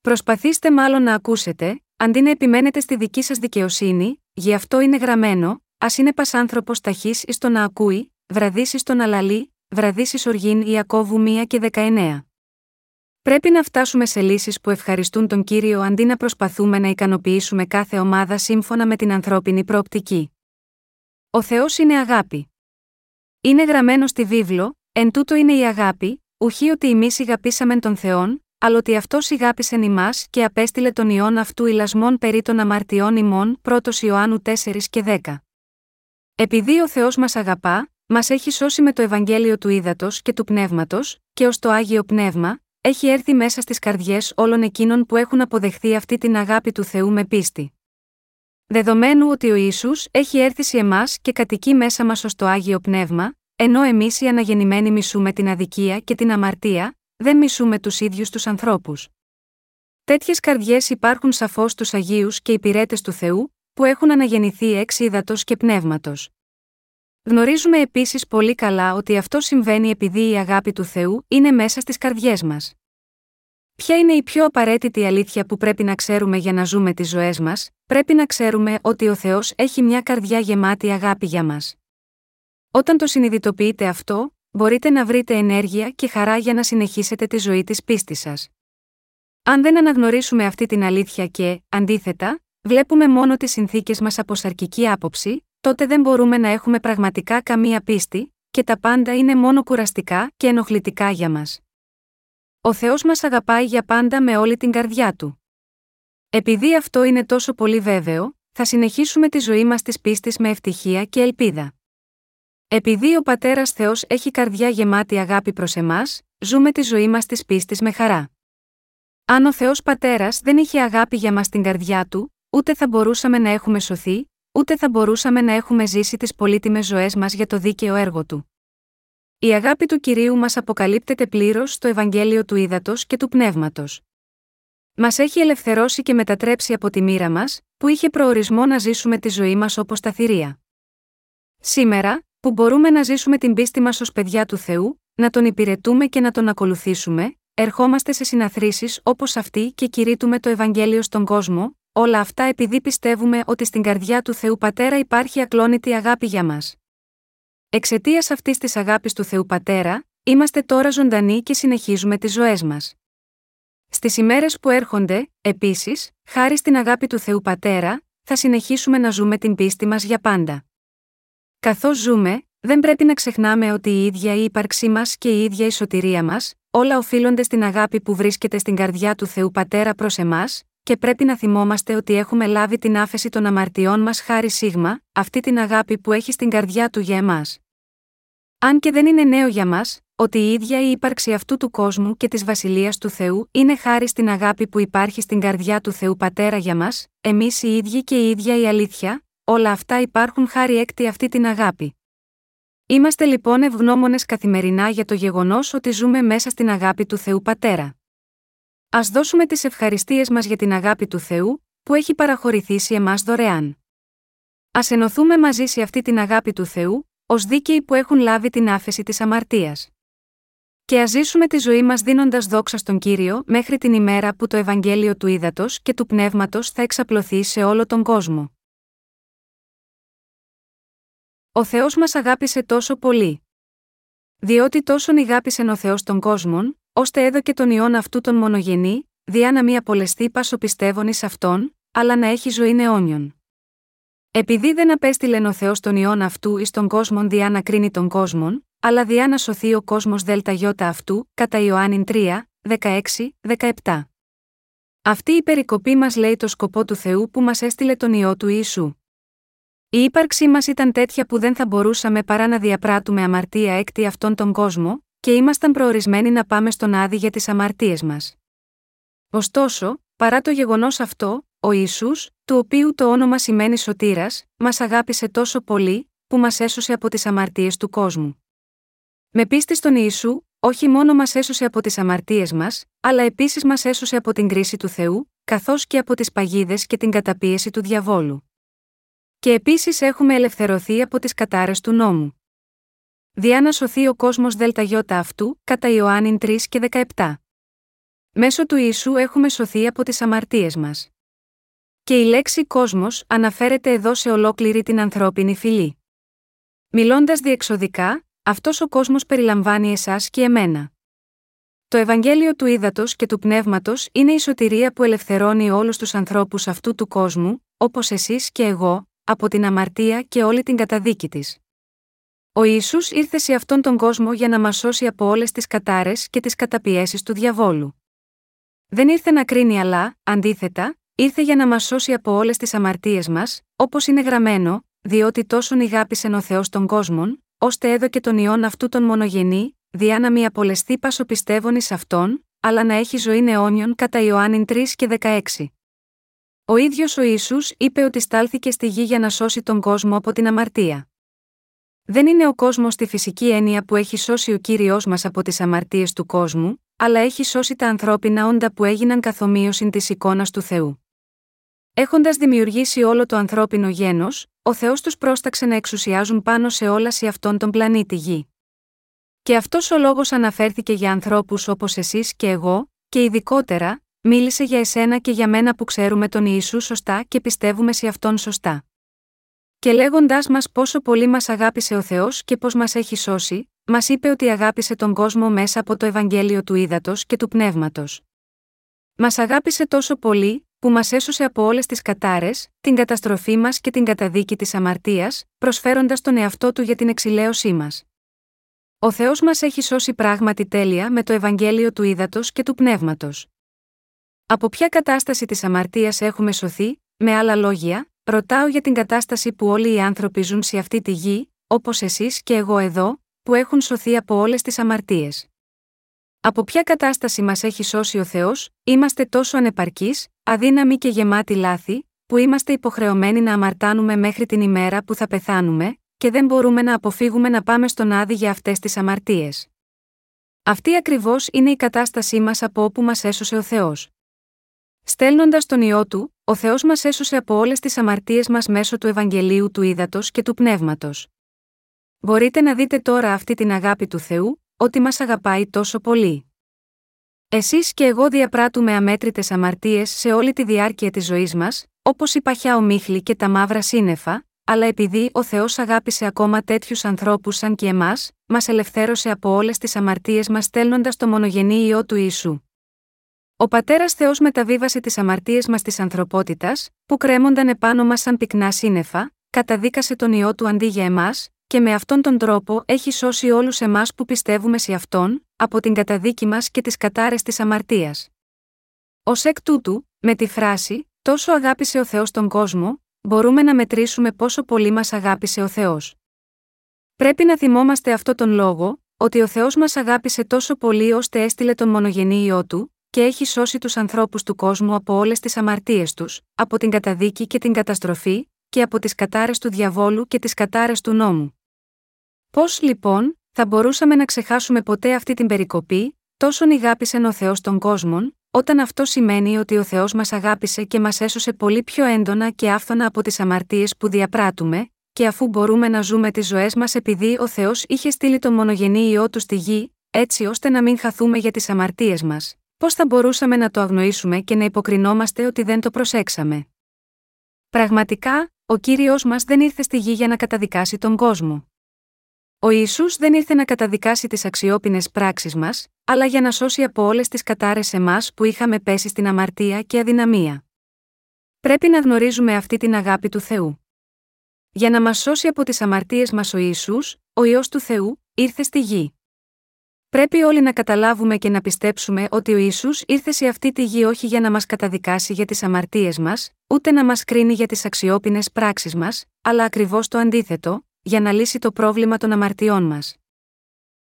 Προσπαθήστε μάλλον να ακούσετε, αντί να επιμένετε στη δική σας δικαιοσύνη, γι' αυτό είναι γραμμένο, ας είναι πας άνθρωπος ταχύς εις το να ακούει, βραδίσει τον αλαλή, βραδίσει οργήν Ιακώβου 1 και 19. Πρέπει να φτάσουμε σε λύσεις που ευχαριστούν τον κύριο αντί να προσπαθούμε να ικανοποιήσουμε κάθε ομάδα σύμφωνα με την ανθρώπινη προοπτική. Ο Θεός είναι αγάπη. Είναι γραμμένο στη βίβλο, εν τούτο είναι η αγάπη, ουχή ότι εμείς αγαπήσαμε τον Θεόν, αλλά ότι αυτός ηγάπησεν ημάς και απέστειλε τον ιόν αυτού ηλασμών περί των αμαρτιών ημών 1 Ιωάννου 4 και 10. Επειδή ο Θεός μας αγαπά, μας έχει σώσει με το Ευαγγέλιο του Ήδατος και του Πνεύματος, και ως το Άγιο Πνεύμα, έχει έρθει μέσα στις καρδιές όλων εκείνων που έχουν αποδεχθεί αυτή την αγάπη του Θεού με πίστη. Δεδομένου ότι ο ίσου έχει έρθει σε εμάς και κατοικεί μέσα μας ως το Άγιο Πνεύμα, ενώ εμείς οι αναγεννημένοι μισούμε την αδικία και την αμαρτία, δεν μισούμε τους ίδιους τους ανθρώπους. Τέτοιες καρδιές υπάρχουν σαφώς στους Αγίους και υπηρέτες του Θεού, που έχουν αναγεννηθεί εξ ύδατο και πνεύματος. Γνωρίζουμε επίσης πολύ καλά ότι αυτό συμβαίνει επειδή η αγάπη του Θεού είναι μέσα στις καρδιές μας. Ποια είναι η πιο απαραίτητη αλήθεια που πρέπει να ξέρουμε για να ζούμε τις ζωές μας, πρέπει να ξέρουμε ότι ο Θεός έχει μια καρδιά γεμάτη αγάπη για μας. Όταν το συνειδητοποιείτε αυτό, μπορείτε να βρείτε ενέργεια και χαρά για να συνεχίσετε τη ζωή της πίστης σας. Αν δεν αναγνωρίσουμε αυτή την αλήθεια και, αντίθετα, βλέπουμε μόνο τις συνθήκες μας από σαρκική άποψη, τότε δεν μπορούμε να έχουμε πραγματικά καμία πίστη, και τα πάντα είναι μόνο κουραστικά και ενοχλητικά για μας. Ο Θεός μας αγαπάει για πάντα με όλη την καρδιά του. Επειδή αυτό είναι τόσο πολύ βέβαιο, θα συνεχίσουμε τη ζωή μας της πίστης με ευτυχία και ελπίδα. Επειδή ο Πατέρας Θεός έχει καρδιά γεμάτη αγάπη προς εμάς, ζούμε τη ζωή μας της πίστης με χαρά. Αν ο Θεός Πατέρας δεν είχε αγάπη για μας στην καρδιά του, ούτε θα μπορούσαμε να έχουμε σωθεί, ούτε θα μπορούσαμε να έχουμε ζήσει τις πολύτιμες ζωές μας για το δίκαιο έργο του. Η αγάπη του κυρίου μας αποκαλύπτεται πλήρως στο Ευαγγέλιο του Ήδατος και του Πνεύματος. Μας έχει ελευθερώσει και μετατρέψει από τη μοίρα μας, που είχε προορισμό να ζήσουμε τη ζωή μας όπως τα θηρία. Σήμερα, που μπορούμε να ζήσουμε την πίστη μας ως παιδιά του Θεού, να τον υπηρετούμε και να τον ακολουθήσουμε, ερχόμαστε σε συναθρήσεις όπως αυτή και κηρύττουμε το Ευαγγέλιο στον κόσμο, όλα αυτά επειδή πιστεύουμε ότι στην καρδιά του Θεού Πατέρα υπάρχει ακλόνητη αγάπη για μας. Εξαιτίας αυτής της αγάπης του Θεού Πατέρα, είμαστε τώρα ζωντανοί και συνεχίζουμε τις ζωές μας. Στις ημέρες που έρχονται, επίσης, χάρη στην αγάπη του Θεού Πατέρα, θα συνεχίσουμε να ζούμε την πίστη μας για πάντα. Καθώς ζούμε, δεν πρέπει να ξεχνάμε ότι η ίδια η ύπαρξή μας και η ίδια η σωτηρία μας, όλα οφείλονται στην αγάπη που βρίσκεται στην καρδιά του Θεού Πατέρα προς εμάς, και πρέπει να θυμόμαστε ότι έχουμε λάβει την άφεση των αμαρτιών μας χάρη σίγμα, αυτή την αγάπη που έχει στην καρδιά του για εμά. Αν και δεν είναι νέο για μας, ότι η ίδια η ύπαρξη αυτού του κόσμου και της βασιλείας του Θεού είναι χάρη στην αγάπη που υπάρχει στην καρδιά του Θεού Πατέρα για μας, εμείς οι ίδιοι και η ίδια η αλήθεια, όλα αυτά υπάρχουν χάρη έκτη αυτή την αγάπη. Είμαστε λοιπόν ευγνώμονες καθημερινά για το γεγονός ότι ζούμε μέσα στην αγάπη του Θεού Πατέρα. Α δώσουμε τις ευχαριστίες μας για την αγάπη του Θεού, που έχει παραχωρηθεί σε εμάς δωρεάν. Α ενωθούμε μαζί σε αυτή την αγάπη του Θεού, ως δίκαιοι που έχουν λάβει την άφεση της αμαρτίας. Και ας ζήσουμε τη ζωή μας δίνοντας δόξα στον κύριο μέχρι την ημέρα που το Ευαγγέλιο του Ήδατος και του Πνεύματος θα εξαπλωθεί σε όλο τον κόσμο. Ο Θεός μας αγάπησε τόσο πολύ. Διότι τόσον ηγάπησεν ο Θεός τον κόσμον, ώστε έδωκε τον ιόν αυτού τον μονογενή, διά να μη απολεστεί πάσο πιστεύων εις αυτόν, αλλά να έχει ζωή αιώνιον. Επειδή δεν απέστειλεν ο Θεός τον ιόν αυτού εις τον κόσμον διά να κρίνει τον κόσμον, αλλά διά να σωθεί ο κόσμος ΔΙ αυτού, κατά Ιωάννην 3, 16, 17. Αυτή η περικοπή μας λέει το σκοπό του Θεού που μας έστειλε τον ιό του Ιησού. Η ύπαρξή μας ήταν τέτοια που δεν θα μπορούσαμε παρά να διαπράττουμε αμαρτία έκτη αυτόν τον κόσμο, και ήμασταν προορισμένοι να πάμε στον άδει για τις αμαρτίες μας. Ωστόσο, παρά το γεγονός αυτό, ο Ισού, του οποίου το όνομα σημαίνει σωτήρας, μας αγάπησε τόσο πολύ, που μας έσωσε από τις αμαρτίες του κόσμου. Με πίστη στον Ιησού, όχι μόνο μας έσωσε από τις αμαρτίες μας, αλλά επίσης μας έσωσε από την κρίση του Θεού, καθώς και από τις παγίδες και την καταπίεση του διαβόλου. Και επίσης έχουμε ελευθερωθεί από τις κατάρε του νόμου. Διά να σωθεί ο κόσμος ΔΙ αυτού, κατά Ιωάννην 3 και 17. Μέσω του Ιησού έχουμε σωθεί από τις αμαρτίες μας. Και η λέξη κόσμος αναφέρεται εδώ σε ολόκληρη την ανθρώπινη φυλή. Μιλώντας διεξοδικά, αυτός ο κόσμος περιλαμβάνει εσάς και εμένα. Το Ευαγγέλιο του Ήδατος και του Πνεύματος είναι η σωτηρία που ελευθερώνει όλους τους ανθρώπους αυτού του κόσμου, όπως εσείς και εγώ, από την αμαρτία και όλη την καταδίκη της. Ο Ιησούς ήρθε σε αυτόν τον κόσμο για να μας σώσει από όλες τις κατάρες και τις καταπιέσεις του διαβόλου. Δεν ήρθε να κρίνει, αλλά, αντίθετα, ήρθε για να μας σώσει από όλες τις αμαρτίες μας, όπως είναι γραμμένο, διότι τόσον ηγάπησεν ο Θεός των κόσμων, ώστε έδωκε τον ιόν αυτού τον μονογενή, διά να μη απολεστεί πάσο πιστεύων ει αυτόν, αλλά να έχει ζωή αιώνιον κατά Ιωάννην 3 και 16. Ο ίδιος ο Ιησούς είπε ότι στάλθηκε στη γη για να σώσει τον κόσμο από την αμαρτία. Δεν είναι ο κόσμος στη φυσική έννοια που έχει σώσει ο κύριος μας από τις αμαρτίες του κόσμου, αλλά έχει σώσει τα ανθρώπινα όντα που έγιναν καθομοίωση της εικόνας του Θεού. Έχοντας δημιουργήσει όλο το ανθρώπινο γένος, ο Θεός τους πρόσταξε να εξουσιάζουν πάνω σε όλας σε αυτόν τον πλανήτη Γη. Και αυτός ο λόγος αναφέρθηκε για ανθρώπους όπως εσείς και εγώ, και ειδικότερα, μίλησε για εσένα και για μένα που ξέρουμε τον Ιησού σωστά και πιστεύουμε σε αυτόν σωστά. Και λέγοντάς μας πόσο πολύ μας αγάπησε ο Θεός και πώς μας έχει σώσει, μας είπε ότι αγάπησε τον κόσμο μέσα από το Ευαγγέλιο του Ήδατος και του Πνεύματος. Μας αγάπησε τόσο πολύ, που μας έσωσε από όλες τις κατάρες, την καταστροφή μας και την καταδίκη της αμαρτίας, προσφέροντας τον εαυτό του για την εξηλαίωσή μας. Ο Θεός μας έχει σώσει πράγματι τέλεια με το Ευαγγέλιο του Ήδατος και του Πνεύματος. Από ποια κατάσταση της αμαρτίας έχουμε σωθεί, με άλλα λόγια, ρωτάω για την κατάσταση που όλοι οι άνθρωποι ζουν σε αυτή τη γη, όπως εσείς και εγώ εδώ, που έχουν σωθεί από όλες τις αμαρτίες. Από ποια κατάσταση μας έχει σώσει ο Θεός, είμαστε τόσο ανεπαρκείς, αδύναμοι και γεμάτοι λάθη, που είμαστε υποχρεωμένοι να αμαρτάνουμε μέχρι την ημέρα που θα πεθάνουμε, και δεν μπορούμε να αποφύγουμε να πάμε στον άδει για αυτές τις αμαρτίες. Αυτή ακριβώς είναι η κατάστασή μας από όπου μας έσωσε ο Θεός. Στέλνοντας τον ιό του, ο Θεός μας έσωσε από όλες τις αμαρτίες μας μέσω του Ευαγγελίου του Ήδατος και του Πνεύματος. Μπορείτε να δείτε τώρα αυτή την αγάπη του Θεού, ότι μας αγαπάει τόσο πολύ. Εσείς και εγώ διαπράττουμε αμέτρητες αμαρτίες σε όλη τη διάρκεια της ζωής μας, όπως η παχιά ομίχλη και τα μαύρα σύννεφα, αλλά επειδή ο Θεός αγάπησε ακόμα τέτοιους ανθρώπους σαν και εμάς, μας ελευθέρωσε από όλες τις αμαρτίες μας στέλνοντας το μονογενή ιό του Ιησού. Ο πατέρας Θεός μεταβίβασε τις αμαρτίες μας της ανθρωπότητας, που κρέμονταν επάνω μας σαν πυκνά σύννεφα, καταδίκασε τον ιό του αντί για εμάς, και με αυτόν τον τρόπο έχει σώσει όλους εμάς που πιστεύουμε σε αυτόν, από την καταδίκη μας και τις κατάρες της αμαρτίας. Ω εκ τούτου, με τη φράση Τόσο αγάπησε ο Θεός τον κόσμο, μπορούμε να μετρήσουμε πόσο πολύ μας αγάπησε ο Θεός. Πρέπει να θυμόμαστε αυτό τον λόγο, ότι ο Θεός μας αγάπησε τόσο πολύ ώστε έστειλε τον μονογενή ιό του, και έχει σώσει τους ανθρώπους του κόσμου από όλες τις αμαρτίες τους, από την καταδίκη και την καταστροφή, και από τις κατάρες του διαβόλου και τις κατάρες του νόμου. Πώς λοιπόν, θα μπορούσαμε να ξεχάσουμε ποτέ αυτή την περικοπή, τόσον αγάπησε ο Θεός τον κόσμο, όταν αυτό σημαίνει ότι ο Θεός μας αγάπησε και μας έσωσε πολύ πιο έντονα και άφθονα από τις αμαρτίες που διαπράττουμε, και αφού μπορούμε να ζούμε τις ζωές μας επειδή ο Θεός είχε στείλει τον μονογενή ιό του στη γη, έτσι ώστε να μην χαθούμε για τις αμαρτίες μας, πώς θα μπορούσαμε να το αγνοήσουμε και να υποκρινόμαστε ότι δεν το προσέξαμε; Πραγματικά, ο κύριος μας δεν ήρθε στη γη για να καταδικάσει τον κόσμο. Ο Ισού δεν ήρθε να καταδικάσει τις αξιόπινες πράξεις μας, αλλά για να σώσει από όλες τις κατάρες εμάς που είχαμε πέσει στην αμαρτία και αδυναμία. Πρέπει να γνωρίζουμε αυτή την αγάπη του Θεού. Για να μας σώσει από τις αμαρτίες μας ο Ισού, ο ιό του Θεού, ήρθε στη γη. Πρέπει όλοι να καταλάβουμε και να πιστέψουμε ότι ο Ιησούς ήρθε σε αυτή τη γη όχι για να μας καταδικάσει για τις αμαρτίες μας, ούτε να μας κρίνει για τις αξιόπινες πράξεις μας, αλλά ακριβώς το αντίθετο, για να λύσει το πρόβλημα των αμαρτιών μας.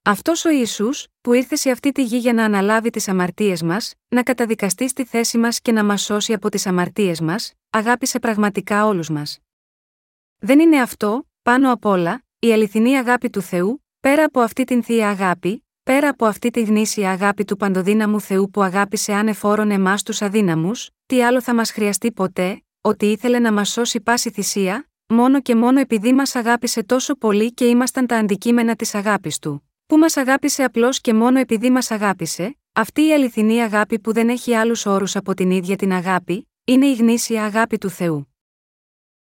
Αυτός ο Ισού, που ήρθε σε αυτή τη γη για να αναλάβει τις αμαρτίες μας, να καταδικαστεί στη θέση μας και να μας σώσει από τις αμαρτίες μας, αγάπησε πραγματικά όλους μας. Δεν είναι αυτό, πάνω απ' όλα, η αληθινή αγάπη του Θεού, πέρα από αυτή την θεία αγάπη, πέρα από αυτή τη γνήσια αγάπη του παντοδύναμου Θεού που αγάπησε ανεφόρον εμάς τους αδύναμους, τι άλλο θα μας χρειαστεί ποτέ, ότι ήθελε να μας σώσει πάση θυσία, μόνο και μόνο επειδή μας αγάπησε τόσο πολύ και ήμασταν τα αντικείμενα της αγάπης του, που μας αγάπησε απλώς και μόνο επειδή μας αγάπησε, αυτή η αληθινή αγάπη που δεν έχει άλλους όρους από την ίδια την αγάπη, είναι η γνήσια αγάπη του Θεού.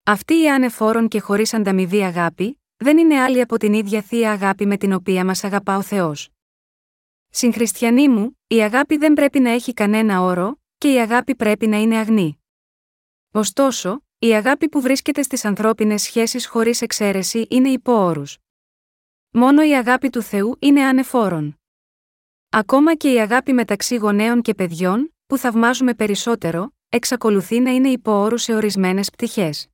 Αυτή η άνεφόρον και χωρίς ανταμοιβή αγάπη, δεν είναι άλλη από την ίδια θεία αγάπη με την οποία μας αγαπά ο Θεός. Συγχριστιανοί μου, η αγάπη δεν πρέπει να έχει κανένα όρο, και η αγάπη πρέπει να είναι αγνή. Ωστόσο, η αγάπη που βρίσκεται στις ανθρώπινες σχέσεις χωρίς εξαίρεση είναι υπό όρους. Μόνο η αγάπη του Θεού είναι ανεφόρον. Ακόμα και η αγάπη μεταξύ γονέων και παιδιών, που θαυμάζουμε περισσότερο, εξακολουθεί να είναι υπό όρους σε ορισμένες πτυχές.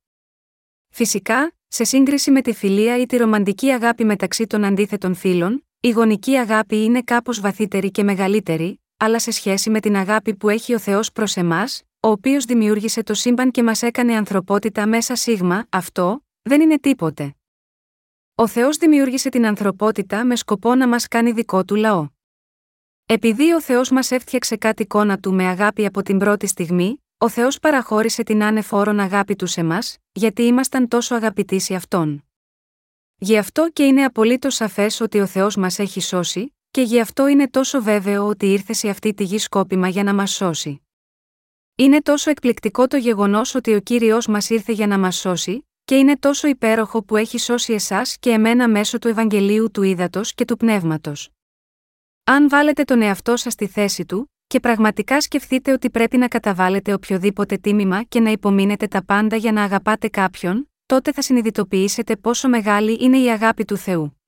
Φυσικά, σε σύγκριση με τη φιλία ή τη ρομαντική αγάπη μεταξύ των αντίθετων φίλων, η γονική αγάπη είναι κάπως βαθύτερη και μεγαλύτερη, αλλά σε σχέση με την αγάπη που έχει ο Θεός προς εμάς, ο οποίος δημιούργησε το σύμπαν και μας έκανε ανθρωπότητα μέσα σίγμα, αυτό, δεν είναι τίποτε. Ο Θεός δημιούργησε την ανθρωπότητα με σκοπό να μας κάνει δικό του λαό. Επειδή ο Θεός μας έφτιαξε κάτι εικόνα του με αγάπη από την πρώτη στιγμή, ο Θεός παραχώρησε την άνεφόρον αγάπη του σε μας, γιατί ήμασταν τόσο αγαπητοί σε αυτόν. Γι' αυτό και είναι απολύτως σαφές ότι ο Θεός μας έχει σώσει, και γι' αυτό είναι τόσο βέβαιο ότι ήρθε σε αυτή τη γη σκόπιμα για να μας σώσει. Είναι τόσο εκπληκτικό το γεγονός ότι ο κύριος μας ήρθε για να μας σώσει, και είναι τόσο υπέροχο που έχει σώσει εσάς και εμένα μέσω του Ευαγγελίου του Ήδατος και του Πνεύματος. Αν βάλετε τον εαυτό σας στη θέση του, και πραγματικά σκεφτείτε ότι πρέπει να καταβάλλετε οποιοδήποτε τίμημα και να υπομείνετε τα πάντα για να αγαπάτε κάποιον, τότε θα συνειδητοποιήσετε πόσο μεγάλη είναι η αγάπη του Θεού.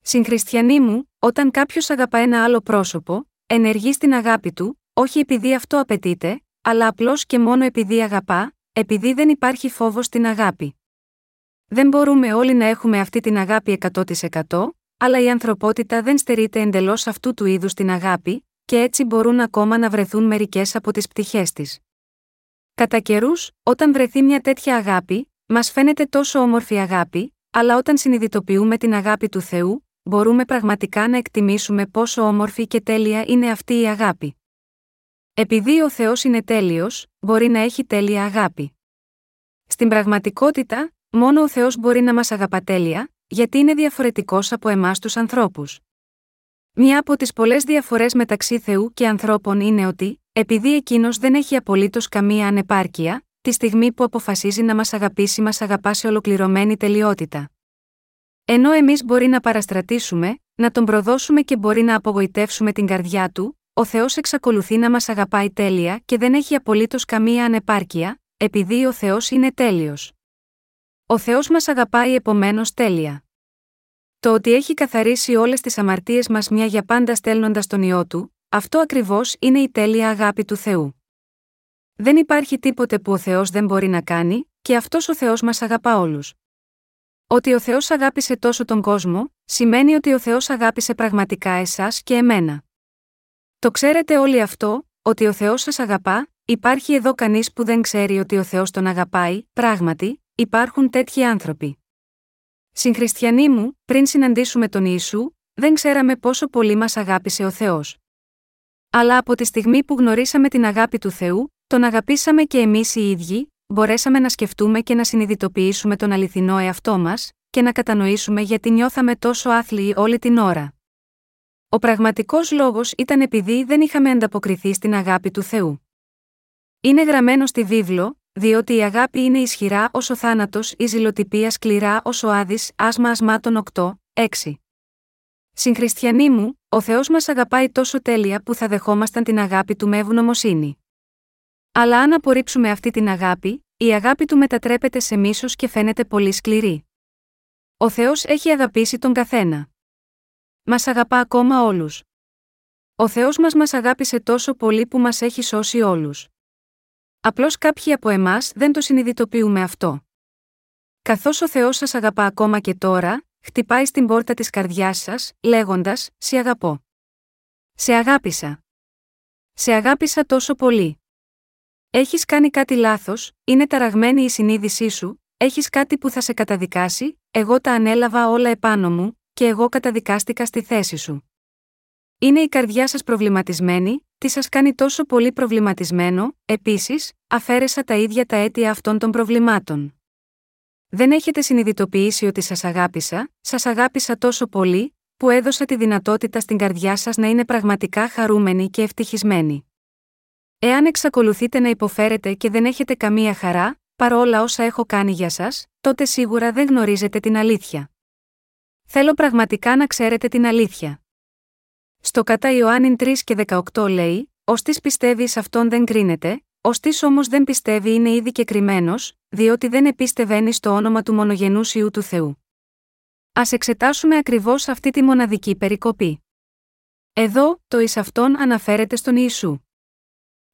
Συγχριστιανοί μου, όταν κάποιος αγαπά ένα άλλο πρόσωπο, ενεργεί στην αγάπη του, όχι επειδή αυτό απαιτείται, αλλά απλώς και μόνο επειδή αγαπά, επειδή δεν υπάρχει φόβος στην αγάπη. Δεν μπορούμε όλοι να έχουμε αυτή την αγάπη 100%, αλλά η ανθρωπότητα δεν στερείται εντελώς αυτού του είδους την αγάπη, και έτσι μπορούν ακόμα να βρεθούν μερικές από τις πτυχές της. Κατά καιρούς, όταν βρεθεί μια τέτοια αγάπη, μας φαίνεται τόσο όμορφη αγάπη, αλλά όταν συνειδητοποιούμε την αγάπη του Θεού, μπορούμε πραγματικά να εκτιμήσουμε πόσο όμορφη και τέλεια είναι αυτή η αγάπη. Επειδή ο Θεός είναι τέλειος, μπορεί να έχει τέλεια αγάπη. Στην πραγματικότητα, μόνο ο Θεός μπορεί να μας αγαπά τέλεια, γιατί είναι διαφορετικός από εμάς τους ανθρώπους. Μία από τις πολλές διαφορές μεταξύ Θεού και ανθρώπων είναι ότι, επειδή εκείνος δεν έχει απολύτως καμία ανεπάρκεια, τη στιγμή που αποφασίζει να μας αγαπήσει, μας αγαπά σε ολοκληρωμένη τελειότητα. Ενώ εμείς μπορεί να παραστρατήσουμε, να τον προδώσουμε και μπορεί να απογοητεύσουμε την καρδιά του, ο Θεός εξακολουθεί να μας αγαπάει τέλεια και δεν έχει απολύτως καμία ανεπάρκεια, επειδή ο Θεός είναι τέλειος. Ο Θεός μας αγαπάει επομένως τέλεια. Το ότι έχει καθαρίσει όλες τις αμαρτίες μας μια για πάντα στέλνοντας τον ιό του, αυτό ακριβώς είναι η τέλεια αγάπη του Θεού. Δεν υπάρχει τίποτε που ο Θεός δεν μπορεί να κάνει, και αυτός ο Θεός μας αγαπά όλους. Ότι ο Θεός αγάπησε τόσο τον κόσμο, σημαίνει ότι ο Θεός αγάπησε πραγματικά εσάς και εμένα. Το ξέρετε όλοι αυτό, ότι ο Θεός σας αγαπά, υπάρχει εδώ κανείς που δεν ξέρει ότι ο Θεός τον αγαπάει, πράγματι, υπάρχουν τέτοιοι άνθρωποι. Συγχριστιανοί μου, πριν συναντήσουμε τον Ιησού, δεν ξέραμε πόσο πολύ μας αγάπησε ο Θεός. Αλλά από τη στιγμή που γνωρίσαμε την αγάπη του Θεού, τον αγαπήσαμε και εμείς οι ίδιοι, μπορέσαμε να σκεφτούμε και να συνειδητοποιήσουμε τον αληθινό εαυτό μας, και να κατανοήσουμε γιατί νιώθαμε τόσο άθλιοι όλη την ώρα. Ο πραγματικός λόγος ήταν επειδή δεν είχαμε ανταποκριθεί στην αγάπη του Θεού. Είναι γραμμένο στη βίβλο, διότι η αγάπη είναι ισχυρά ω ο θάνατος, η ζηλοτυπία σκληρά ω ο άδης, άσμα ασμάτων 8, 6. Συγχριστιανοί μου, ο Θεός μας αγαπάει τόσο τέλεια που θα δεχόμασταν την αγάπη του με ευγνωμοσύνη. Αλλά αν απορρίψουμε αυτή την αγάπη, η αγάπη του μετατρέπεται σε μίσος και φαίνεται πολύ σκληρή. Ο Θεός έχει αγαπήσει τον καθένα. Μας αγαπά ακόμα όλους. Ο Θεός μας μας αγάπησε τόσο πολύ που μας έχει σώσει όλους. Απλώς κάποιοι από εμάς δεν το συνειδητοποιούμε αυτό. Καθώς ο Θεός σας αγαπά ακόμα και τώρα, χτυπάει στην πόρτα της καρδιάς σας, λέγοντας: Σε αγαπώ. Σε αγάπησα. Σε αγάπησα τόσο πολύ. Έχεις κάνει κάτι λάθος, είναι ταραγμένη η συνείδησή σου, έχεις κάτι που θα σε καταδικάσει, εγώ τα ανέλαβα όλα επάνω μου, και εγώ καταδικάστηκα στη θέση σου. Είναι η καρδιά σας προβληματισμένη, τι σας κάνει τόσο πολύ προβληματισμένο, επίσης, αφαίρεσα τα ίδια τα αίτια αυτών των προβλημάτων. Δεν έχετε συνειδητοποιήσει ότι σας αγάπησα, σας αγάπησα τόσο πολύ, που έδωσα τη δυνατότητα στην καρδιά σας να είναι πραγματικά χαρούμενη και ευτυχισμένη. Εάν εξακολουθείτε να υποφέρετε και δεν έχετε καμία χαρά, παρόλα όσα έχω κάνει για σας, τότε σίγουρα δεν γνωρίζετε την αλήθεια. Θέλω πραγματικά να ξέρετε την αλήθεια. Στο κατά Ιωάννην 3 και 18 λέει: Ω της πιστεύεις αυτόν δεν κρίνεται, ως της όμως δεν πιστεύει είναι ήδη και κρυμμένος, διότι δεν επίστευαίνει στο όνομα του μονογενούς ιού του Θεού. Α εξετάσουμε ακριβώς αυτή τη μοναδική περικοπή. Εδώ, το εις αυτόν αναφέρεται στον Ιησού.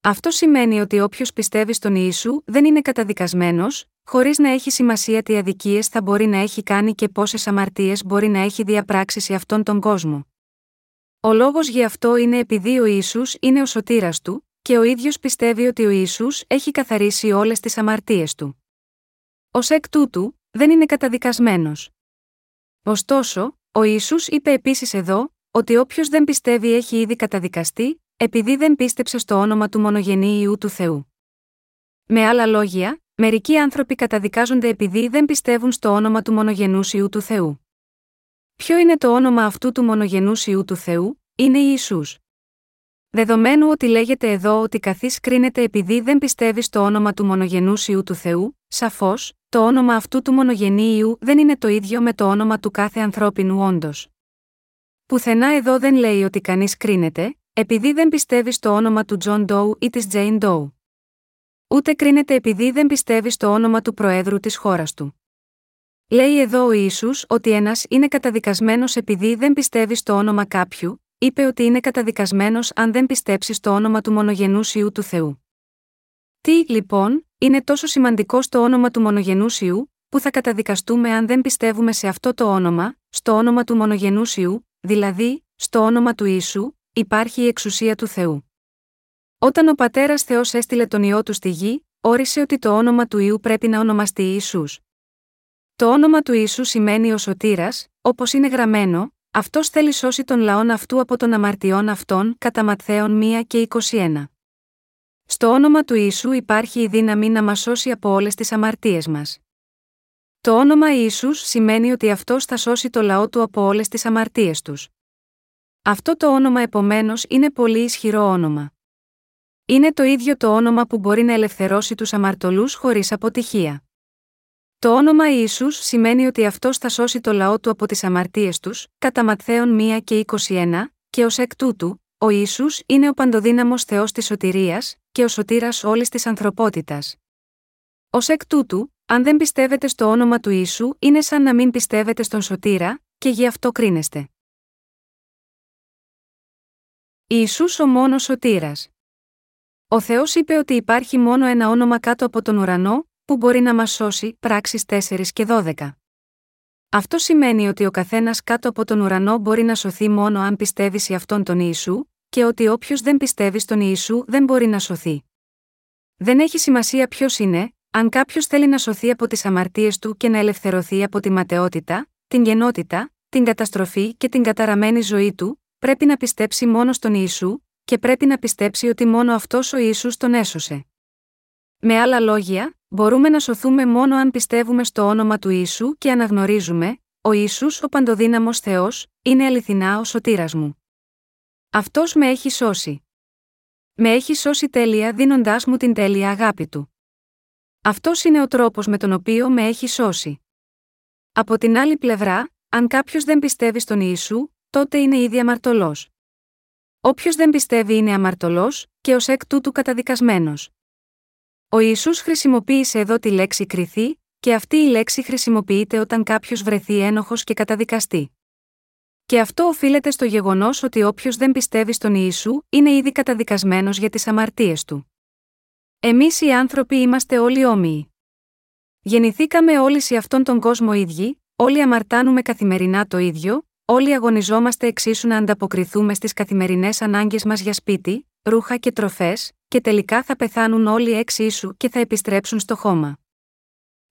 Αυτό σημαίνει ότι όποιος πιστεύει στον Ιησού δεν είναι καταδικασμένος, χωρίς να έχει σημασία τι αδικίες θα μπορεί να έχει κάνει και πόσες αμαρτίες μπορεί να έχει διαπράξει σε αυτόν τον κόσμο. Ο λόγος γι' αυτό είναι επειδή ο Ισού είναι ο σωτήρας του, και ο ίδιος πιστεύει ότι ο Ισού έχει καθαρίσει όλες τις αμαρτίες του. Ω εκ τούτου, δεν είναι καταδικασμένος. Ωστόσο, ο Ισού είπε επίσης εδώ, ότι όποιος δεν πιστεύει έχει ήδη καταδικαστεί, επειδή δεν πίστεψε στο όνομα του μονογενή ιού του Θεού. Με άλλα λόγια, μερικοί άνθρωποι καταδικάζονται επειδή δεν πιστεύουν στο όνομα του μονογενούς ιού του Θεού. Ποιο είναι το όνομα αυτού του μονογενούς ιού του Θεού, είναι Ιησούς. Δεδομένου ότι λέγεται εδώ ότι καθής κρίνεται επειδή δεν πιστεύει στο όνομα του μονογενούς ιού του Θεού, σαφώς, το όνομα αυτού του μονογενή Ιού δεν είναι το ίδιο με το όνομα του κάθε ανθρώπινου όντω. Πουθενά εδώ δεν λέει ότι κανείς κρίνεται, επειδή δεν πιστεύεις στο όνομα του Τζον Ντόου ή της Τζέιν Ντόου. Ούτε κρίνεται επειδή δεν πιστεύεις στο όνομα του Προέδρου της χώρας του. Λέει εδώ ο Ιησούς ότι ένας είναι καταδικασμένος επειδή δεν πιστεύεις στο όνομα κάποιου, είπε ότι είναι καταδικασμένος αν δεν πιστέψεις στο όνομα του μονογενούς Υιού του Θεού. Τι, λοιπόν, είναι τόσο σημαντικό στο όνομα του μονογενούς Υιού, που θα καταδικαστούμε αν δεν πιστεύουμε σε αυτό το όνομα, στο όνομα του μονογενούς Υιού, δηλαδή, στο όνομα του Ιησού, υπάρχει η εξουσία του Θεού. Όταν ο πατέρας Θεός έστειλε τον ιό του στη γη, όρισε ότι το όνομα του ιού πρέπει να ονομαστεί Ιησούς. Το όνομα του Ιησού σημαίνει ο σωτήρας, όπως είναι γραμμένο, αυτός θέλει σώσει τον λαόν αυτού από των αμαρτιών αυτών, κατά Ματθαίων 1 και 21. Στο όνομα του Ιησού υπάρχει η δύναμη να μας σώσει από όλες τις αμαρτίες μας. Το όνομα Ιησούς σημαίνει ότι αυτός θα σώσει το λαό του από όλες τις αμαρτίες τους. Αυτό το όνομα επομένως είναι πολύ ισχυρό όνομα. Είναι το ίδιο το όνομα που μπορεί να ελευθερώσει τους αμαρτωλούς χωρίς αποτυχία. Το όνομα Ιησούς σημαίνει ότι αυτός θα σώσει το λαό του από τις αμαρτίες τους, κατά Ματθαίων 1 και 21, και ως εκ τούτου, ο Ιησούς είναι ο παντοδύναμος Θεός της σωτηρίας και ο σωτήρας όλης της ανθρωπότητας. Ω εκ τούτου, αν δεν πιστεύετε στο όνομα του Ιησού, είναι σαν να μην πιστεύετε στον σωτήρα, και γι' αυτό κρίνεστε. Ιησούς ο μόνος σωτήρας. Ο Θεός είπε ότι υπάρχει μόνο ένα όνομα κάτω από τον ουρανό, που μπορεί να μας σώσει, πράξεις 4 και 12. Αυτό σημαίνει ότι ο καθένας κάτω από τον ουρανό μπορεί να σωθεί μόνο αν πιστεύει σε αυτόν τον Ιησού, και ότι όποιος δεν πιστεύει στον Ιησού δεν μπορεί να σωθεί. Δεν έχει σημασία ποιος είναι, αν κάποιος θέλει να σωθεί από τις αμαρτίες του και να ελευθερωθεί από τη ματαιότητα, την γενότητα, την καταστροφή και την καταραμένη ζωή του, πρέπει να πιστέψει μόνο στον Ιησού, και πρέπει να πιστέψει ότι μόνο αυτός ο Ιησούς τον έσωσε. Με άλλα λόγια, μπορούμε να σωθούμε μόνο αν πιστεύουμε στο όνομα του Ιησού και αναγνωρίζουμε, ο Ιησούς ο παντοδύναμος Θεός, είναι αληθινά ο σωτήρας μου. Αυτός με έχει σώσει. Με έχει σώσει τέλεια δίνοντάς μου την τέλεια αγάπη του. Αυτός είναι ο τρόπος με τον οποίο με έχει σώσει. Από την άλλη πλευρά, αν κάποιος δεν πιστεύει στον Ιησού, τότε είναι ήδη αμαρτωλός. Όποιος δεν πιστεύει είναι αμαρτωλός, και ως εκ τούτου καταδικασμένος. Ο Ιησούς χρησιμοποίησε εδώ τη λέξη κριθεί, και αυτή η λέξη χρησιμοποιείται όταν κάποιος βρεθεί ένοχος και καταδικαστεί. Και αυτό οφείλεται στο γεγονός ότι όποιος δεν πιστεύει στον Ιησού, είναι ήδη καταδικασμένος για τις αμαρτίες του. Εμείς οι άνθρωποι είμαστε όλοι όμοιοι. Γεννηθήκαμε όλοι σε αυτόν τον κόσμο ίδιοι, όλοι αμαρτάνουμε καθημερινά το ίδιο, Όλοι αγωνιζόμαστε εξίσου να ανταποκριθούμε στις καθημερινές ανάγκες μας για σπίτι, ρούχα και τροφές, και τελικά θα πεθάνουν όλοι εξίσου και θα επιστρέψουν στο χώμα.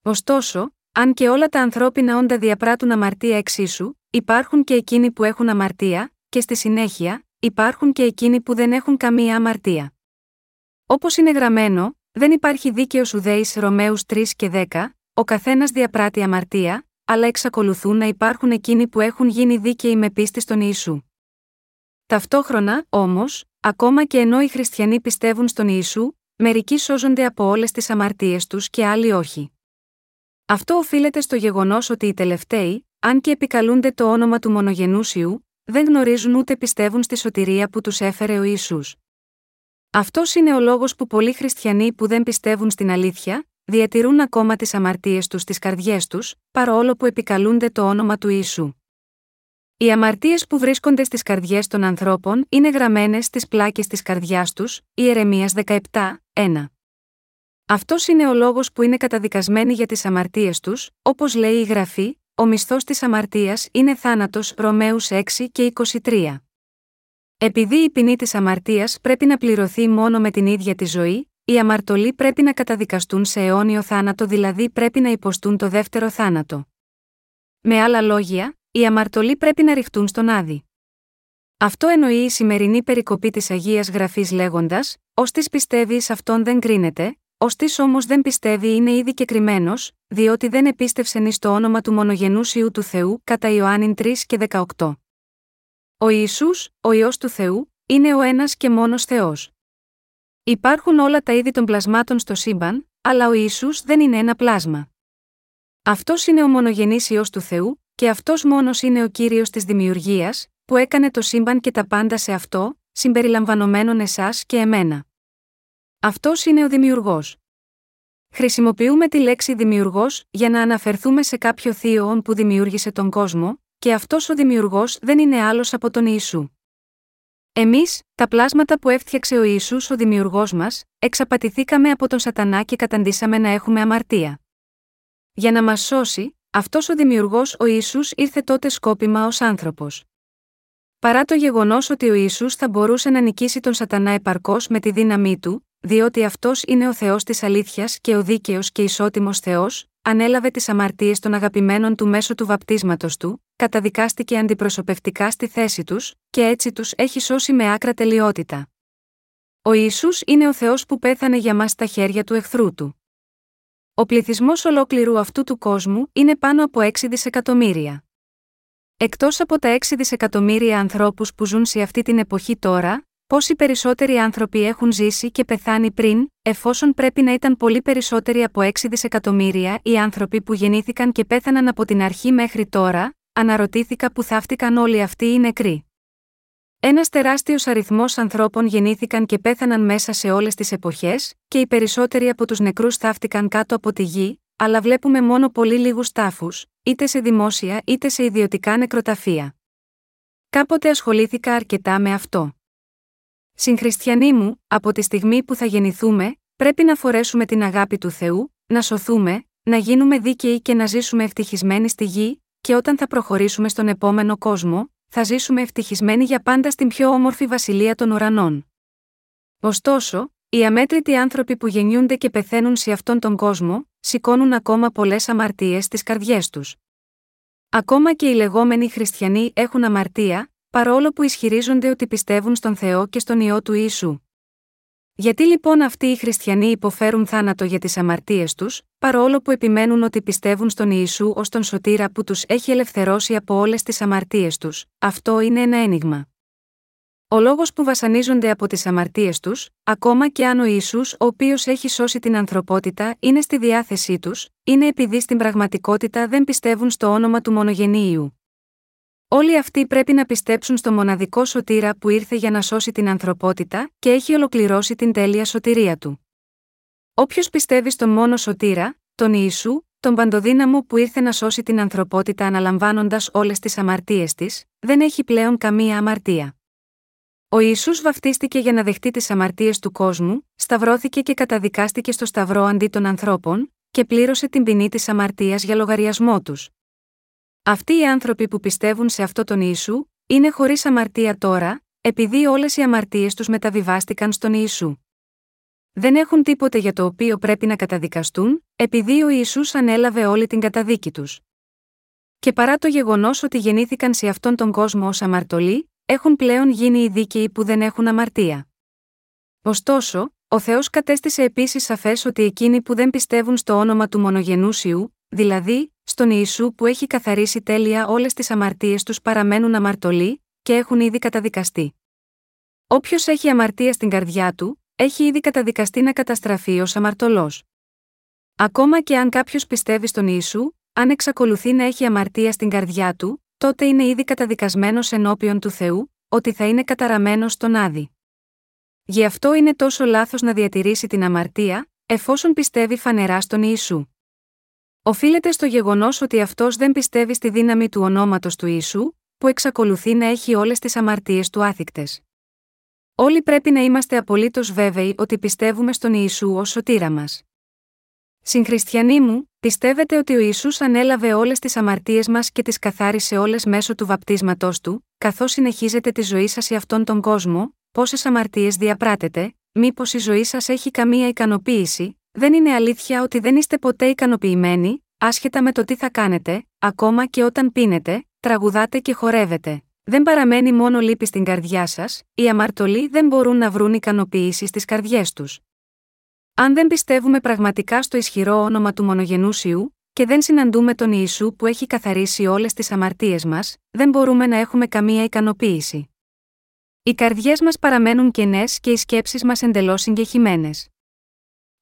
Ωστόσο, αν και όλα τα ανθρώπινα όντα διαπράττουν αμαρτία εξίσου, υπάρχουν και εκείνοι που έχουν αμαρτία, και στη συνέχεια, υπάρχουν και εκείνοι που δεν έχουν καμία αμαρτία. Όπως είναι γραμμένο, δεν υπάρχει δίκαιος ουδέης Ρωμαίους 3 και 10, ο καθένας διαπράττει αμαρτία, αλλά εξακολουθούν να υπάρχουν εκείνοι που έχουν γίνει δίκαιοι με πίστη στον Ιησού. Ταυτόχρονα, όμως, ακόμα και ενώ οι χριστιανοί πιστεύουν στον Ιησού, μερικοί σώζονται από όλες τις αμαρτίες τους και άλλοι όχι. Αυτό οφείλεται στο γεγονός ότι οι τελευταίοι, αν και επικαλούνται το όνομα του μονογενούσιου, δεν γνωρίζουν ούτε πιστεύουν στη σωτηρία που τους έφερε ο Ιησούς. Αυτός είναι ο λόγος που πολλοί χριστιανοί που δεν πιστεύουν στην αλήθεια, διατηρούν ακόμα τις αμαρτίες τους στις καρδιές τους, παρόλο που επικαλούνται το όνομα του Ιησού. Οι αμαρτίες που βρίσκονται στις καρδιές των ανθρώπων είναι γραμμένες στις πλάκες της καρδιάς τους, Ιερεμία 17, 1. Αυτός είναι ο λόγος που είναι καταδικασμένοι για τις αμαρτίες τους, όπως λέει η γραφή, ο μισθός της αμαρτίας είναι θάνατος, Ρωμαίους 6 και 23. Επειδή η ποινή της αμαρτίας πρέπει να πληρωθεί μόνο με την ίδια τη ζωή, οι αμαρτωλοί πρέπει να καταδικαστούν σε αιώνιο θάνατο, δηλαδή πρέπει να υποστούν το δεύτερο θάνατο. Με άλλα λόγια, οι αμαρτωλοί πρέπει να ρηχτούν στον άδη. Αυτό εννοεί η σημερινή περικοπή της Αγίας Γραφής λέγοντας: Ω της πιστεύει αυτόν δεν κρίνεται, ως της όμως δεν πιστεύει είναι ήδη και κρυμμένος, διότι δεν επίστευσε ει το όνομα του μονογενούς Ιού του Θεού, κατά Ιωάννη 3 και 18. Ο Ιησούς, ο ιό του Θεού, είναι ο ένας και μόνος Θεός. Υπάρχουν όλα τα είδη των πλασμάτων στο σύμπαν, αλλά ο Ιησούς δεν είναι ένα πλάσμα. Αυτός είναι ο μονογενής ιό του Θεού, και αυτός μόνος είναι ο κύριος της δημιουργίας, που έκανε το σύμπαν και τα πάντα σε αυτό, συμπεριλαμβανομένων εσάς και εμένα. Αυτός είναι ο δημιουργός. Χρησιμοποιούμε τη λέξη δημιουργός για να αναφερθούμε σε κάποιο θείο που δημιούργησε τον κόσμο, και αυτός ο δημιουργός δεν είναι άλλος από τον Ιησού. Εμείς, τα πλάσματα που έφτιαξε ο Ιησούς ο δημιουργός μας, εξαπατηθήκαμε από τον Σατανά και καταντήσαμε να έχουμε αμαρτία. Για να μας σώσει, αυτός ο δημιουργός ο Ιησούς ήρθε τότε σκόπιμα ως άνθρωπος. Παρά το γεγονός ότι ο Ιησούς θα μπορούσε να νικήσει τον Σατανά επαρκώς με τη δύναμή του, διότι αυτός είναι ο Θεός της αλήθειας και ο δίκαιος και ισότιμος Θεός, ανέλαβε τις αμαρτίες των αγαπημένων του μέσω του βαπτίσματος του, καταδικάστηκε αντιπροσωπευτικά στη θέση τους, και έτσι τους έχει σώσει με άκρα τελειότητα. Ο Ιησούς είναι ο Θεός που πέθανε για μας στα χέρια του εχθρού του. Ο πληθυσμός ολόκληρου αυτού του κόσμου είναι πάνω από 6 δισεκατομμύρια. Εκτός από τα 6 δισεκατομμύρια ανθρώπους που ζουν σε αυτή την εποχή τώρα, πόσοι περισσότεροι άνθρωποι έχουν ζήσει και πεθάνει πριν, εφόσον πρέπει να ήταν πολύ περισσότεροι από 6 δισεκατομμύρια οι άνθρωποι που γεννήθηκαν και πέθαναν από την αρχή μέχρι τώρα, αναρωτήθηκα που θαύτηκαν όλοι αυτοί οι νεκροί. Ένας τεράστιος αριθμός ανθρώπων γεννήθηκαν και πέθαναν μέσα σε όλες τις εποχές, και οι περισσότεροι από τους νεκρούς θαύτηκαν κάτω από τη γη, αλλά βλέπουμε μόνο πολύ λίγους τάφους, είτε σε δημόσια είτε σε ιδιωτικά νεκροταφεία. Κάποτε ασχολήθηκα αρκετά με αυτό. Συγχριστιανοί μου, από τη στιγμή που θα γεννηθούμε, πρέπει να φορέσουμε την αγάπη του Θεού, να σωθούμε, να γίνουμε δίκαιοι και να ζήσουμε ευτυχισμένοι στη γη, και όταν θα προχωρήσουμε στον επόμενο κόσμο, θα ζήσουμε ευτυχισμένοι για πάντα στην πιο όμορφη βασιλεία των ουρανών. Ωστόσο, οι αμέτρητοι άνθρωποι που γεννιούνται και πεθαίνουν σε αυτόν τον κόσμο, σηκώνουν ακόμα πολλές αμαρτίες στις καρδιές τους. Ακόμα και οι λεγόμενοι χριστιανοί έχουν αμαρτία, παρόλο που ισχυρίζονται ότι πιστεύουν στον Θεό και στον ιό του Ιησού. Γιατί λοιπόν αυτοί οι χριστιανοί υποφέρουν θάνατο για τις αμαρτίες τους, παρόλο που επιμένουν ότι πιστεύουν στον Ιησού ως τον σωτήρα που τους έχει ελευθερώσει από όλες τις αμαρτίες τους, αυτό είναι ένα ένιγμα. Ο λόγος που βασανίζονται από τις αμαρτίες τους, ακόμα και αν ο Ιησούς ο οποίος έχει σώσει την ανθρωπότητα είναι στη διάθεσή τους, είναι επειδή στην πραγματικότητα δεν πιστεύουν στο όνομα του μονογενείου. Όλοι αυτοί πρέπει να πιστέψουν στο μοναδικό σωτήρα που ήρθε για να σώσει την ανθρωπότητα και έχει ολοκληρώσει την τέλεια σωτηρία του. Όποιος πιστεύει στον μόνο σωτήρα, τον Ιησού, τον παντοδύναμο που ήρθε να σώσει την ανθρωπότητα αναλαμβάνοντας όλες τις αμαρτίες της, δεν έχει πλέον καμία αμαρτία. Ο Ιησούς βαφτίστηκε για να δεχτεί τις αμαρτίες του κόσμου, σταυρώθηκε και καταδικάστηκε στο σταυρό αντί των ανθρώπων, και πλήρωσε την ποινή της αμαρτίας για λογαριασμό τους. Αυτοί οι άνθρωποι που πιστεύουν σε αυτό τον Ιησού, είναι χωρίς αμαρτία τώρα, επειδή όλες οι αμαρτίες τους μεταβιβάστηκαν στον Ιησού. Δεν έχουν τίποτε για το οποίο πρέπει να καταδικαστούν, επειδή ο Ιησούς ανέλαβε όλη την καταδίκη τους. Και παρά το γεγονός ότι γεννήθηκαν σε αυτόν τον κόσμο ως αμαρτωλοί, έχουν πλέον γίνει οι δίκαιοι που δεν έχουν αμαρτία. Ωστόσο, ο Θεός κατέστησε επίσης σαφές ότι εκείνοι που δεν πιστεύουν στο όνομα του μονογενούσιου, δηλαδή, στον Ιησού που έχει καθαρίσει τέλεια όλες τις αμαρτίες τους παραμένουν αμαρτωλοί, και έχουν ήδη καταδικαστεί. Όποιος έχει αμαρτία στην καρδιά του, έχει ήδη καταδικαστεί να καταστραφεί ως αμαρτωλός. Ακόμα και αν κάποιος πιστεύει στον Ιησού, αν εξακολουθεί να έχει αμαρτία στην καρδιά του, τότε είναι ήδη καταδικασμένος ενώπιον του Θεού, ότι θα είναι καταραμένος στον Άδη. Γι' αυτό είναι τόσο λάθος να διατηρήσει την αμαρτία, εφόσον πιστεύει φανερά στον Ιησού. Οφείλεται στο γεγονός ότι αυτός δεν πιστεύει στη δύναμη του ονόματος του Ιησού, που εξακολουθεί να έχει όλες τις αμαρτίες του άθικτες. Όλοι πρέπει να είμαστε απολύτως βέβαιοι ότι πιστεύουμε στον Ιησού ως σωτήρα μας. Συγχριστιανοί μου, πιστεύετε ότι ο Ιησούς ανέλαβε όλες τις αμαρτίες μας και τις καθάρισε όλες μέσω του βαπτίσματός του, καθώς συνεχίζετε τη ζωή σας σε αυτόν τον κόσμο, πόσες αμαρτίες διαπράτετε, μήπως η ζωή σας έχει καμία ικανοποίηση, δεν είναι αλήθεια ότι δεν είστε ποτέ ικανοποιημένοι, άσχετα με το τι θα κάνετε, ακόμα και όταν πίνετε, τραγουδάτε και χορεύετε. Δεν παραμένει μόνο λύπη στην καρδιά σας, οι αμαρτωλοί δεν μπορούν να βρουν ικανοποίηση στις καρδιές τους. Αν δεν πιστεύουμε πραγματικά στο ισχυρό όνομα του μονογενούσιου, και δεν συναντούμε τον Ιησού που έχει καθαρίσει όλες τις αμαρτίες μας, δεν μπορούμε να έχουμε καμία ικανοποίηση. Οι καρδιές μας παραμένουν κενές και οι σκέψεις μας εντελώς συγκεχημένες.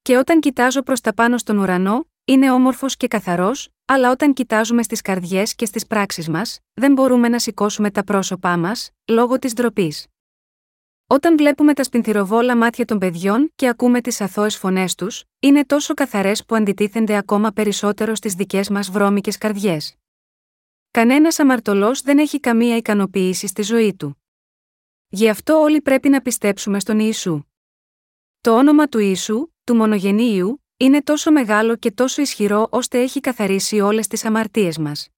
Και όταν κοιτάζω προς τα πάνω στον ουρανό, είναι όμορφος και καθαρός, αλλά όταν κοιτάζουμε στις καρδιές και στις πράξεις μας, δεν μπορούμε να σηκώσουμε τα πρόσωπά μας, λόγω της ντροπής. Όταν βλέπουμε τα σπινθυροβόλα μάτια των παιδιών και ακούμε τις αθώες φωνές τους, είναι τόσο καθαρές που αντιτίθενται ακόμα περισσότερο στις δικές μας βρώμικες καρδιές. Κανένας αμαρτωλός δεν έχει καμία ικανοποίηση στη ζωή του. Γι' αυτό όλοι πρέπει να πιστέψουμε στον Ιησού. Το όνομα του Ιησού, του μονογενείου, είναι τόσο μεγάλο και τόσο ισχυρό ώστε έχει καθαρίσει όλες τις αμαρτίες μας.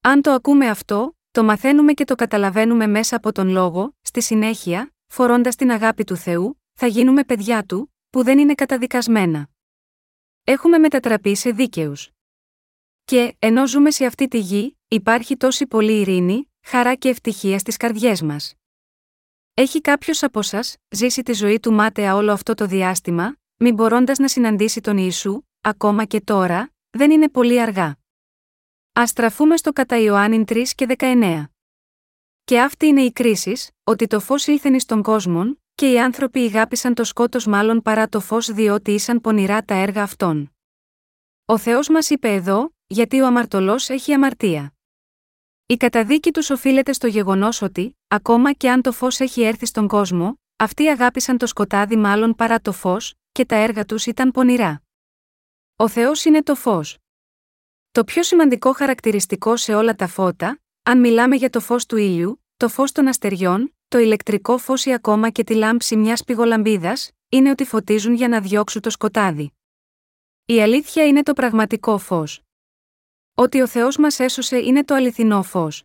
Αν το ακούμε αυτό, το μαθαίνουμε και το καταλαβαίνουμε μέσα από τον λόγο, στη συνέχεια, φορώντας την αγάπη του Θεού, θα γίνουμε παιδιά του, που δεν είναι καταδικασμένα. Έχουμε μετατραπεί σε δίκαιους. Και, ενώ ζούμε σε αυτή τη γη, υπάρχει τόση πολλή ειρήνη, χαρά και ευτυχία στις καρδιές μας. Έχει κάποιος από εσά ζήσει τη ζωή του μάταια όλο αυτό το διάστημα, μην μπορώντας να συναντήσει τον Ιησού, ακόμα και τώρα, δεν είναι πολύ αργά. Α στραφούμε στο κατά Ιωάννη 3 και 19. Και αυτή είναι η κρίση, ότι το φως ήλθεν στον κόσμο, και οι άνθρωποι ηγάπησαν το σκότος μάλλον παρά το φως διότι ήσαν πονηρά τα έργα αυτών. Ο Θεός μας είπε εδώ, γιατί ο αμαρτωλός έχει αμαρτία. Η καταδίκη τους οφείλεται στο γεγονός ότι, ακόμα και αν το φως έχει έρθει στον κόσμο, αυτοί αγάπησαν το σκοτάδι μάλλον παρά το φως, και τα έργα τους ήταν πονηρά. Ο Θεός είναι το φως. Το πιο σημαντικό χαρακτηριστικό σε όλα τα φώτα, αν μιλάμε για το φως του ήλιου, το φως των αστεριών, το ηλεκτρικό φως ή ακόμα και τη λάμψη μιας πηγολαμπίδας, είναι ότι φωτίζουν για να διώξουν το σκοτάδι. Η αλήθεια είναι το πραγματικό φως. Ότι ο Θεός μας έσωσε είναι το αληθινό φως.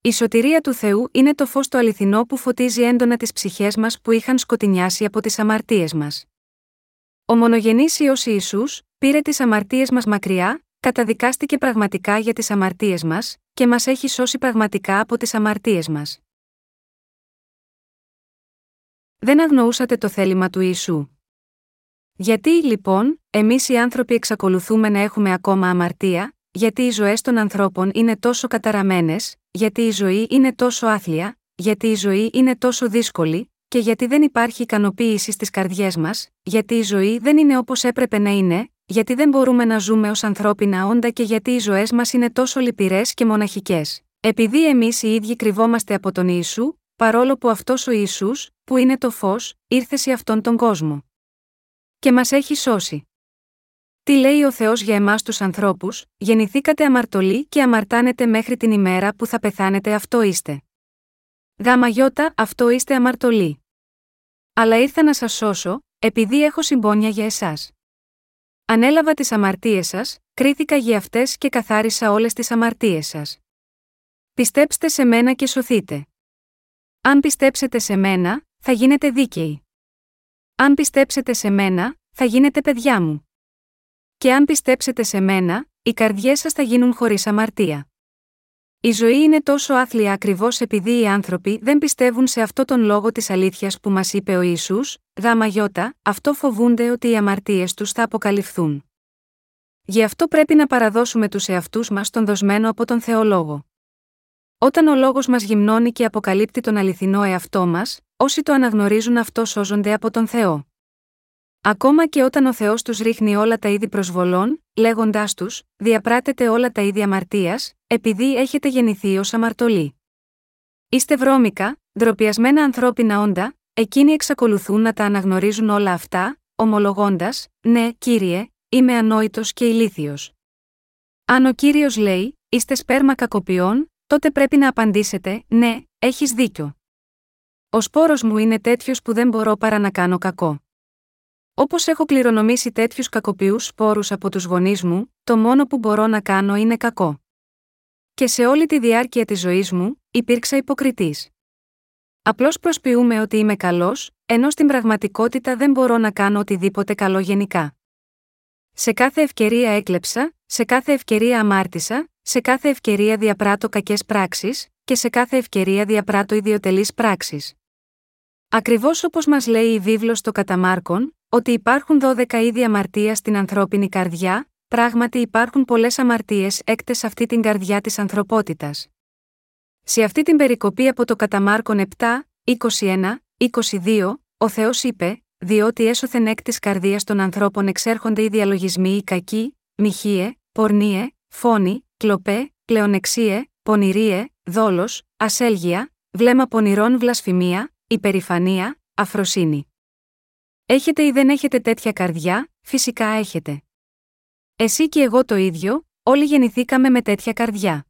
Η σωτηρία του Θεού είναι το φως το αληθινό που φωτίζει έντονα τις ψυχές μας που είχαν σκοτεινιάσει από τις αμαρτίες μας. Ο μονογενής ιό Ισού, πήρε τις αμαρτίες μας μακριά, καταδικάστηκε πραγματικά για τις αμαρτίες μας, και μας έχει σώσει πραγματικά από τις αμαρτίες μας. Δεν αγνοούσατε το θέλημα του Ιησού. Γιατί, λοιπόν, εμείς οι άνθρωποι εξακολουθούμε να έχουμε ακόμα αμαρτία, γιατί οι ζωές των ανθρώπων είναι τόσο καταραμένες, γιατί η ζωή είναι τόσο άθλια, γιατί η ζωή είναι τόσο δύσκολη, και γιατί δεν υπάρχει ικανοποίηση στις καρδιές μας, γιατί η ζωή δεν είναι όπως έπρεπε να είναι, γιατί δεν μπορούμε να ζούμε ως ανθρώπινα όντα και γιατί οι ζωές μας είναι τόσο λυπηρές και μοναχικές. Επειδή εμείς οι ίδιοι κρυβόμαστε από τον Ιησού, παρόλο που αυτός ο Ιησούς, που είναι το φως, ήρθε σε αυτόν τον κόσμο. Και μας έχει σώσει. Τι λέει ο Θεός για εμάς τους ανθρώπους, γεννηθήκατε αμαρτωλοί και αμαρτάνετε μέχρι την ημέρα που θα πεθάνετε, αυτό είστε. Γάμα αυτό είστε αμαρτωλοί. Αλλά ήρθα να σας σώσω, επειδή έχω συμπόνια για εσάς. Ανέλαβα τις αμαρτίες σας, κρίθηκα για αυτές και καθάρισα όλες τις αμαρτίες σας. Πιστέψτε σε μένα και σωθείτε. Αν πιστέψετε σε μένα, θα γίνετε δίκαιοι. Αν πιστέψετε σε μένα, θα γίνετε παιδιά μου. Και αν πιστέψετε σε μένα, οι καρδιές σας θα γίνουν χωρίς αμαρτία. Η ζωή είναι τόσο άθλια ακριβώς επειδή οι άνθρωποι δεν πιστεύουν σε αυτό τον λόγο της αλήθειας που μας είπε ο Ισού, γάμα γιώτα, αυτό φοβούνται ότι οι αμαρτίες τους θα αποκαλυφθούν. Γι' αυτό πρέπει να παραδώσουμε τους εαυτούς μας τον δοσμένο από τον Θεολόγο. Όταν ο λόγος μας γυμνώνει και αποκαλύπτει τον αληθινό εαυτό μας, όσοι το αναγνωρίζουν αυτό σώζονται από τον Θεό. Ακόμα και όταν ο Θεός τους ρίχνει όλα τα είδη προσβολών, λέγοντάς τους, διαπράτετε όλα τα είδη αμαρτίας, επειδή έχετε γεννηθεί ως αμαρτωλοί. Είστε βρώμικα, ντροπιασμένα ανθρώπινα όντα, εκείνοι εξακολουθούν να τα αναγνωρίζουν όλα αυτά, ομολογώντας, Ναι, κύριε, είμαι ανόητος και ηλίθιος. Αν ο κύριος λέει, Είστε σπέρμα κακοποιών, τότε πρέπει να απαντήσετε, Ναι, έχεις δίκιο. Ο σπόρος μου είναι τέτοιος που δεν μπορώ παρά να κάνω κακό. Όπως έχω κληρονομήσει τέτοιους κακοποιούς σπόρου από τους γονείς μου, το μόνο που μπορώ να κάνω είναι κακό. Και σε όλη τη διάρκεια της ζωής μου, υπήρξα υποκριτής. Απλώς προσποιούμε ότι είμαι καλός, ενώ στην πραγματικότητα δεν μπορώ να κάνω οτιδήποτε καλό γενικά. Σε κάθε ευκαιρία έκλεψα, σε κάθε ευκαιρία αμάρτησα, σε κάθε ευκαιρία διαπράττω κακές πράξεις, και σε κάθε ευκαιρία διαπράττω ιδιωτελείς πράξεις. Ακριβώς όπως μας λέει η βίβλος στο Καταμάρκον, ότι υπάρχουν 12 είδη αμαρτίας στην ανθρώπινη καρδιά, πράγματι υπάρχουν πολλές αμαρτίες έκτες σε αυτή την καρδιά της ανθρωπότητας. Σε αυτή την περικοπή από το Καταμάρκον 7, 21, 22, ο Θεός είπε: διότι έσωθεν εκ της καρδίας των ανθρώπων εξέρχονται οι διαλογισμοί οι κακοί, μοιχείε, πορνίε, φόνοι, κλοπέ, πλεονεξίε, πονηρίε, δόλος, ασέλγεια, βλέμμα πονηρών βλασφημία, υπερηφανία, αφροσύνη. Έχετε ή δεν έχετε τέτοια καρδιά, φυσικά έχετε. Εσύ και εγώ το ίδιο, όλοι γεννηθήκαμε με τέτοια καρδιά.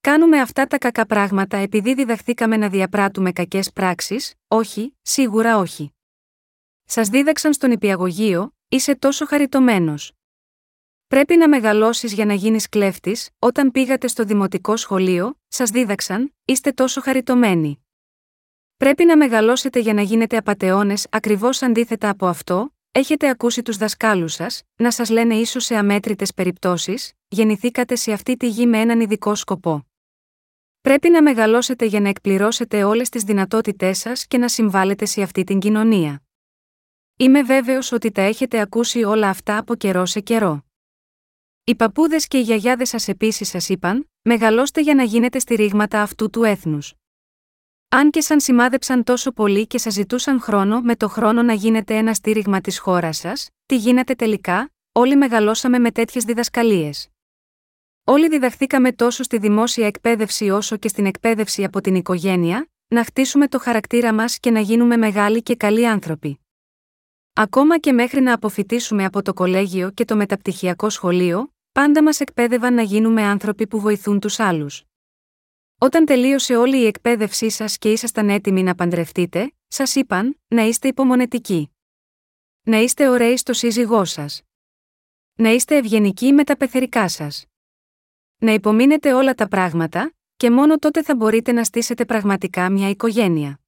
Κάνουμε αυτά τα κακά πράγματα επειδή διδαχθήκαμε να διαπράττουμε κακές πράξεις, όχι, σίγουρα όχι. Σας δίδαξαν στον υπηαγωγείο, είσαι τόσο χαριτωμένος. Πρέπει να μεγαλώσεις για να γίνεις κλέφτης, όταν πήγατε στο δημοτικό σχολείο, σας δίδαξαν, είστε τόσο χαριτωμένοι. Πρέπει να μεγαλώσετε για να γίνετε απαταιώνες ακριβώς αντίθετα από αυτό, έχετε ακούσει τους δασκάλους σας, να σας λένε ίσως σε αμέτρητες περιπτώσεις, γεννηθήκατε σε αυτή τη γη με έναν ειδικό σκοπό. Πρέπει να μεγαλώσετε για να εκπληρώσετε όλες τις δυνατότητές σας και να συμβάλλετε σε αυτή την κοινωνία. Είμαι βέβαιος ότι τα έχετε ακούσει όλα αυτά από καιρό σε καιρό. Οι παππούδες και οι γιαγιάδες σας επίσης σας είπαν: Μεγαλώστε για να γίνετε στηρίγματα αυτού του έθνους. Αν και σαν σημάδεψαν τόσο πολύ και σας ζητούσαν χρόνο με το χρόνο να γίνετε ένα στήριγμα της χώρας σας, τι γίνεται τελικά, όλοι μεγαλώσαμε με τέτοιες διδασκαλίες. Όλοι διδαχθήκαμε τόσο στη δημόσια εκπαίδευση όσο και στην εκπαίδευση από την οικογένεια, να χτίσουμε το χαρακτήρα μας και να γίνουμε μεγάλοι και καλοί άνθρωποι. Ακόμα και μέχρι να αποφυτίσουμε από το κολέγιο και το μεταπτυχιακό σχολείο, πάντα μας εκπαίδευαν να γίνουμε άνθρωποι που βοηθούν τους άλλους. Όταν τελείωσε όλη η εκπαίδευσή σας και ήσασταν έτοιμοι να παντρευτείτε, σας είπαν να είστε υπομονετικοί. Να είστε ωραίοι στο σύζυγό σας. Να είστε ευγενικοί με τα πεθερικά σας. Να υπομείνετε όλα τα πράγματα, και μόνο τότε θα μπορείτε να στήσετε πραγματικά μια οικογένεια.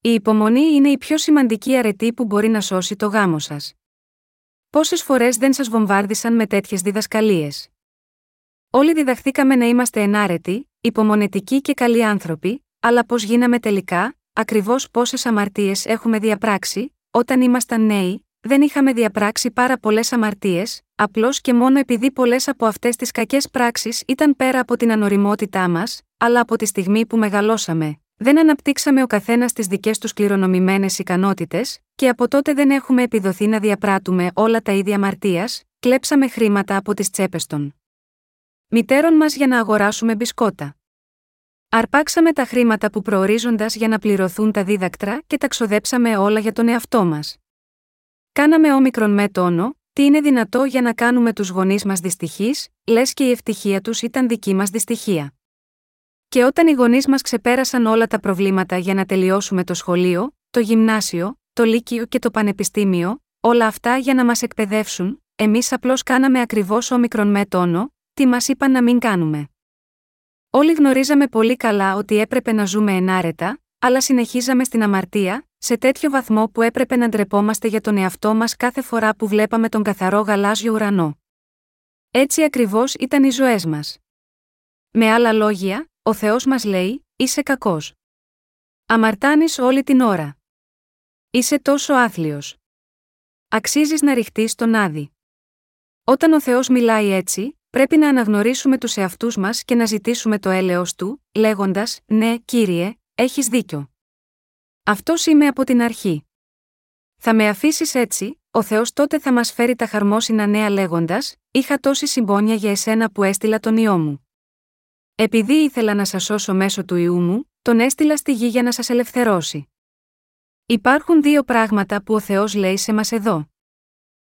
Η υπομονή είναι η πιο σημαντική αρετή που μπορεί να σώσει το γάμο σας. Πόσες φορές δεν σας βομβάρδισαν με τέτοιες διδασκαλίες; Όλοι διδαχθήκαμε να είμαστε ενάρετοι, υπομονετικοί και καλοί άνθρωποι, αλλά πώς γίναμε τελικά, ακριβώς πόσες αμαρτίες έχουμε διαπράξει, όταν ήμασταν νέοι, δεν είχαμε διαπράξει πάρα πολλές αμαρτίες, απλώς και μόνο επειδή πολλές από αυτές τις κακές πράξεις ήταν πέρα από την ανοριμότητά μας, αλλά από τη στιγμή που μεγαλώσαμε, δεν αναπτύξαμε ο καθένας τις δικές του κληρονομημένες ικανότητες, και από τότε δεν έχουμε επιδοθεί να διαπράττουμε όλα τα ίδια αμαρτίας, κλέψαμε χρήματα από τις τσέπες των μητέρων μας για να αγοράσουμε μπισκότα. Αρπάξαμε τα χρήματα που προορίζοντας για να πληρωθούν τα δίδακτρα και τα ξοδέψαμε όλα για τον εαυτό μας. Κάναμε όμικρον με τόνο, τι είναι δυνατό για να κάνουμε τους γονείς μας δυστυχείς, λες και η ευτυχία τους ήταν δική μας δυστυχία. Και όταν οι γονείς μας ξεπέρασαν όλα τα προβλήματα για να τελειώσουμε το σχολείο, το γυμνάσιο, το λύκειο και το πανεπιστήμιο, όλα αυτά για να μας εκπαιδεύσουν, εμείς απλώς κάναμε ακριβώς όμικρον με τόνο, τι μας είπαν να μην κάνουμε. Όλοι γνωρίζαμε πολύ καλά ότι έπρεπε να ζούμε ενάρετα, αλλά συνεχίζαμε στην αμαρτία, σε τέτοιο βαθμό που έπρεπε να ντρεπόμαστε για τον εαυτό μας κάθε φορά που βλέπαμε τον καθαρό γαλάζιο ουρανό. Έτσι ακριβώς ήταν οι ζωές μας. Με άλλα λόγια, ο Θεός μας λέει: Είσαι κακός. Αμαρτάνεις όλη την ώρα. Είσαι τόσο άθλιος. Αξίζεις να ρηχτείς στον άδει. Όταν ο Θεός μιλάει έτσι, πρέπει να αναγνωρίσουμε τους εαυτούς μας και να ζητήσουμε το έλεος του, λέγοντας: Ναι, κύριε, έχεις δίκιο. Αυτός είμαι από την αρχή. Θα με αφήσεις έτσι, ο Θεός τότε θα μας φέρει τα χαρμόσυνα νέα λέγοντας: Είχα τόση συμπόνια για εσένα που έστειλα τον ιό μου. Επειδή ήθελα να σας σώσω μέσω του ιού μου, τον έστειλα στη γη για να σας ελευθερώσει. Υπάρχουν δύο πράγματα που ο Θεός λέει σε μας εδώ.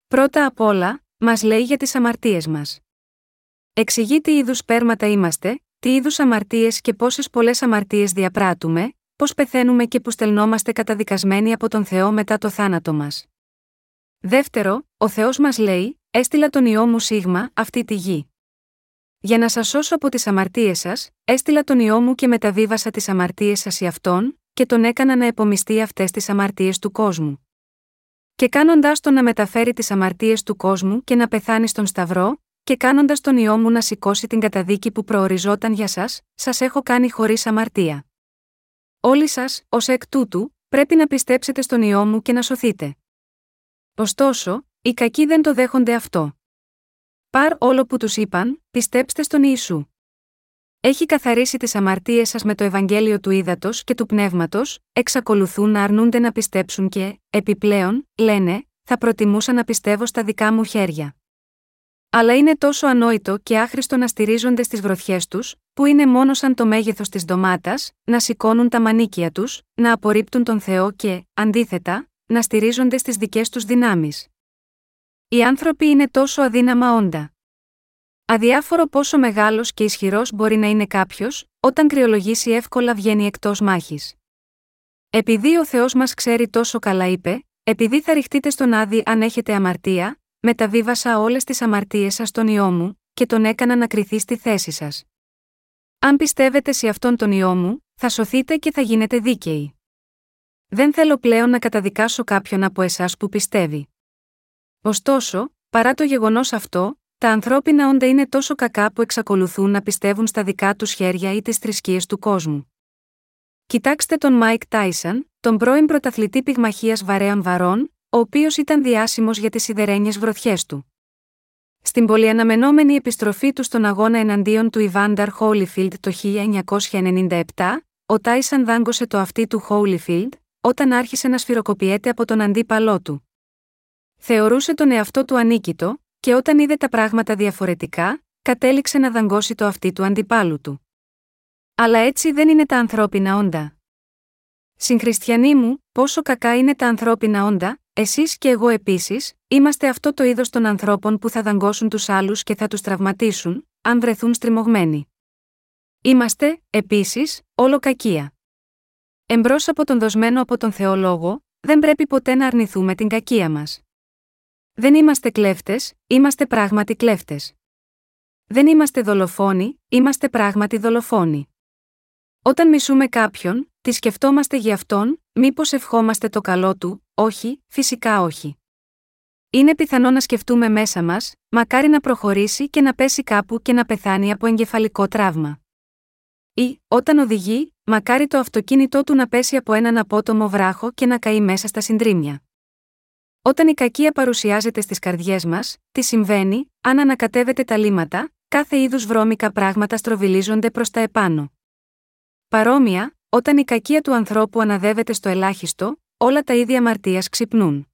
Πρώτα απ' όλα, μας λέει για τις αμαρτίες μας. Εξηγεί τι είδους σπέρματα είμαστε, τι είδους αμαρτίες και πόσες πολλές αμαρτίες διαπράττουμε, πώς πεθαίνουμε και που στελνόμαστε καταδικασμένοι από τον Θεό μετά το θάνατο μας. Δεύτερο, ο Θεός μας λέει: Έστειλα τον ιό μου σίγμα, αυτή τη γη. Για να σας σώσω από τις αμαρτίες σας, έστειλα τον ιό μου και μεταβίβασα τις αμαρτίες σας σε αυτόν, και τον έκανα να επομιστεί αυτές τις αμαρτίες του κόσμου. Και κάνοντάς τον να μεταφέρει τις αμαρτίες του κόσμου και να πεθάνει στον Σταυρό, και κάνοντας τον ιό μου να σηκώσει την καταδίκη που προοριζόταν για σας, σας έχω κάνει χωρίς αμαρτία. Όλοι σας, ως εκ τούτου, πρέπει να πιστέψετε στον ιό μου και να σωθείτε. Ωστόσο, οι κακοί δεν το δέχονται αυτό. Πάρ όλο που τους είπαν, πιστέψτε στον Ιησού. έχει καθαρίσει τις αμαρτίες σας με το Ευαγγέλιο του Ήδατος και του Πνεύματος, εξακολουθούν να αρνούνται να πιστέψουν και, επιπλέον, λένε, θα προτιμούσα να πιστεύω στα δικά μου χέρια. Αλλά είναι τόσο ανόητο και άχρηστο να στηρίζονται στις βροθιέ τους, που είναι μόνο σαν το μέγεθος της ντομάτας, να σηκώνουν τα μανίκια τους, να απορρίπτουν τον Θεό και, αντίθετα, να στηρίζονται στις δικές τους δυνάμεις. Οι άνθρωποι είναι τόσο αδύναμα όντα. Αδιάφορο πόσο μεγάλος και ισχυρός μπορεί να είναι κάποιος, όταν κρυολογήσει εύκολα βγαίνει εκτός μάχης. Επειδή ο Θεός μας ξέρει τόσο καλά, είπε, επειδή θα ρηχτείτε στον άδει αν έχετε αμαρτία, μεταβίβασα όλες τις αμαρτίες σας στον Υιό μου, και τον έκανα να κρυθεί στη θέση σας. Αν πιστεύετε σε αυτόν τον Υιό μου, θα σωθείτε και θα γίνετε δίκαιοι. Δεν θέλω πλέον να καταδικάσω κάποιον από εσάς που πιστεύει. Ωστόσο, παρά το γεγονός αυτό, τα ανθρώπινα όντα είναι τόσο κακά που εξακολουθούν να πιστεύουν στα δικά τους χέρια ή τις θρησκείες του κόσμου. Κοιτάξτε τον Μάικ Τάισαν, τον πρώην πρωταθλητή πυγμαχίας βαρέων βαρών, ο οποίος ήταν διάσημος για τις σιδερένιες γροθιές του. Στην πολυαναμενόμενη επιστροφή του στον αγώνα εναντίον του Ιβάνταρ Χόλιφιλντ το 1997, ο Τάισαν δάγκωσε το αυτί του Χόλιφιλντ, όταν άρχισε να σφυροκοπιέται από τον αντίπαλό του. Θεωρούσε τον εαυτό του ανίκητο, και όταν είδε τα πράγματα διαφορετικά, κατέληξε να δαγκώσει το αυτί του αντιπάλου του. Αλλά έτσι δεν είναι τα ανθρώπινα όντα. Συγχριστιανοί μου, πόσο κακά είναι τα ανθρώπινα όντα, εσείς και εγώ επίσης, είμαστε αυτό το είδος των ανθρώπων που θα δαγκώσουν τους άλλους και θα τους τραυματίσουν, αν βρεθούν στριμωγμένοι. Είμαστε, επίσης, όλο κακία. Εμπρός από τον δοσμένο από τον Θεολόγο, δεν πρέπει ποτέ να αρνηθούμε την κακία μας. Δεν είμαστε κλέφτες, είμαστε πράγματι κλέφτες. Δεν είμαστε δολοφόνοι, είμαστε πράγματι δολοφόνοι. Όταν μισούμε κάποιον, τι σκεφτόμαστε για αυτόν, μήπως ευχόμαστε το καλό του, όχι, φυσικά όχι. Είναι πιθανό να σκεφτούμε μέσα μας, μακάρι να προχωρήσει και να πέσει κάπου και να πεθάνει από εγκεφαλικό τραύμα. Ή, όταν οδηγεί, μακάρι το αυτοκίνητό του να πέσει από έναν απότομο βράχο και να καεί μέσα στα συντρίμια. Όταν η κακία παρουσιάζεται στις καρδιές μας, τι συμβαίνει, αν ανακατεύεται τα λίματα, κάθε είδους βρώμικα πράγματα στροβιλίζονται προς τα επάνω. Παρόμοια, όταν η κακία του ανθρώπου αναδεύεται στο ελάχιστο, όλα τα ίδια αμαρτίας ξυπνούν.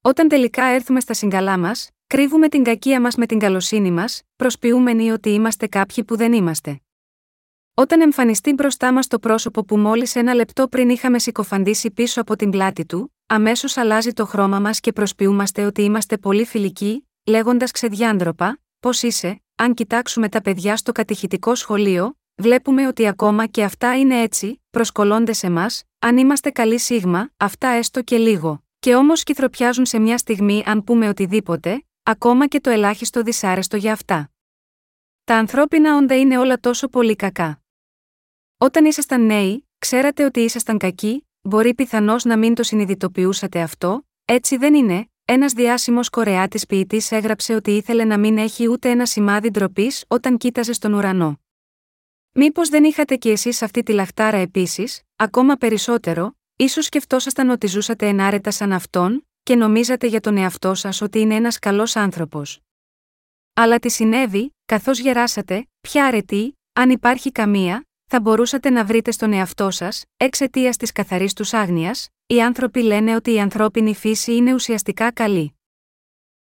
Όταν τελικά έρθουμε στα συγκαλά μας, κρύβουμε την κακία μας με την καλοσύνη μας, προσποιούμενοι ότι είμαστε κάποιοι που δεν είμαστε. Όταν εμφανιστεί μπροστά μας το πρόσωπο που μόλις ένα λεπτό πριν είχαμε συκοφαντήσει πίσω από την πλάτη του, αμέσως αλλάζει το χρώμα μας και προσποιούμαστε ότι είμαστε πολύ φιλικοί, λέγοντας ξεδιάντροπα, πώς είσαι, αν κοιτάξουμε τα παιδιά στο κατηχητικό σχολείο, βλέπουμε ότι ακόμα και αυτά είναι έτσι, προσκολώνται σε μα, αν είμαστε καλή σίγμα, αυτά έστω και λίγο. Και όμως κυθροπιάζουν σε μια στιγμή αν πούμε οτιδήποτε, ακόμα και το ελάχιστο δυσάρεστο για αυτά. Τα ανθρώπινα όντα είναι όλα τόσο πολύ κακά. Όταν ήσασταν νέοι, ξέρατε ότι ήσασταν κακοί, μπορεί πιθανώς να μην το συνειδητοποιούσατε αυτό, έτσι δεν είναι. Ένας διάσημος Κορεάτης ποιητής έγραψε ότι ήθελε να μην έχει ούτε ένα σημάδι ντροπής όταν κοίταζε στον ουρανό. Μήπως δεν είχατε κι εσείς αυτή τη λαχτάρα επίσης, ακόμα περισσότερο, ίσως σκεφτόσασταν ότι ζούσατε ενάρετα σαν αυτόν, και νομίζατε για τον εαυτό σας ότι είναι ένας καλός άνθρωπος. Αλλά τι συνέβη, καθώς γεράσατε, ποια αρετή, αν υπάρχει καμία, θα μπορούσατε να βρείτε στον εαυτό σας, εξαιτίας της καθαρής τους άγνοιας, οι άνθρωποι λένε ότι η ανθρώπινη φύση είναι ουσιαστικά καλή.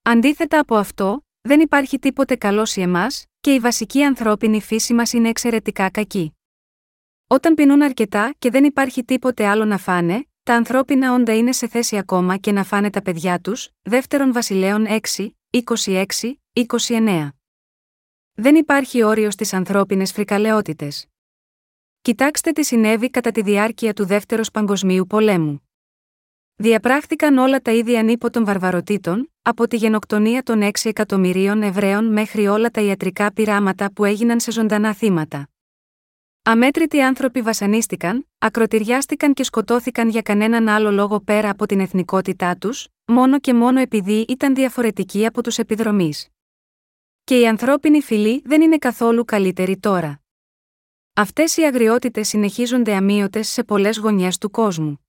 Αντίθετα από αυτό, δεν υπάρχει τίποτε καλό σε εμάς, και η βασική ανθρώπινη φύση μας είναι εξαιρετικά κακή. Όταν πεινούν αρκετά και δεν υπάρχει τίποτε άλλο να φάνε, τα ανθρώπινα όντα είναι σε θέση ακόμα και να φάνε τα παιδιά τους, δεύτερον Βασιλέων 6, 26, 29. Δεν υπάρχει όριο στις ανθρώπινες φρικαλαιότητες. Κοιτάξτε τι συνέβη κατά τη διάρκεια του Δεύτερου Παγκοσμίου Πολέμου. Διαπράχθηκαν όλα τα ίδια ανίπο των βαρβαροτήτων, από τη γενοκτονία των 6 εκατομμυρίων Εβραίων μέχρι όλα τα ιατρικά πειράματα που έγιναν σε ζωντανά θύματα. Αμέτρητοι άνθρωποι βασανίστηκαν, ακροτηριάστηκαν και σκοτώθηκαν για κανέναν άλλο λόγο πέρα από την εθνικότητά τους, μόνο και μόνο επειδή ήταν διαφορετικοί από τους επιδρομείς. Και η ανθρώπινη φυλή δεν είναι καθόλου καλύτερη τώρα. Αυτές οι αγριότητες συνεχίζονται αμύωτες σε πολλές γωνιές του κόσμου.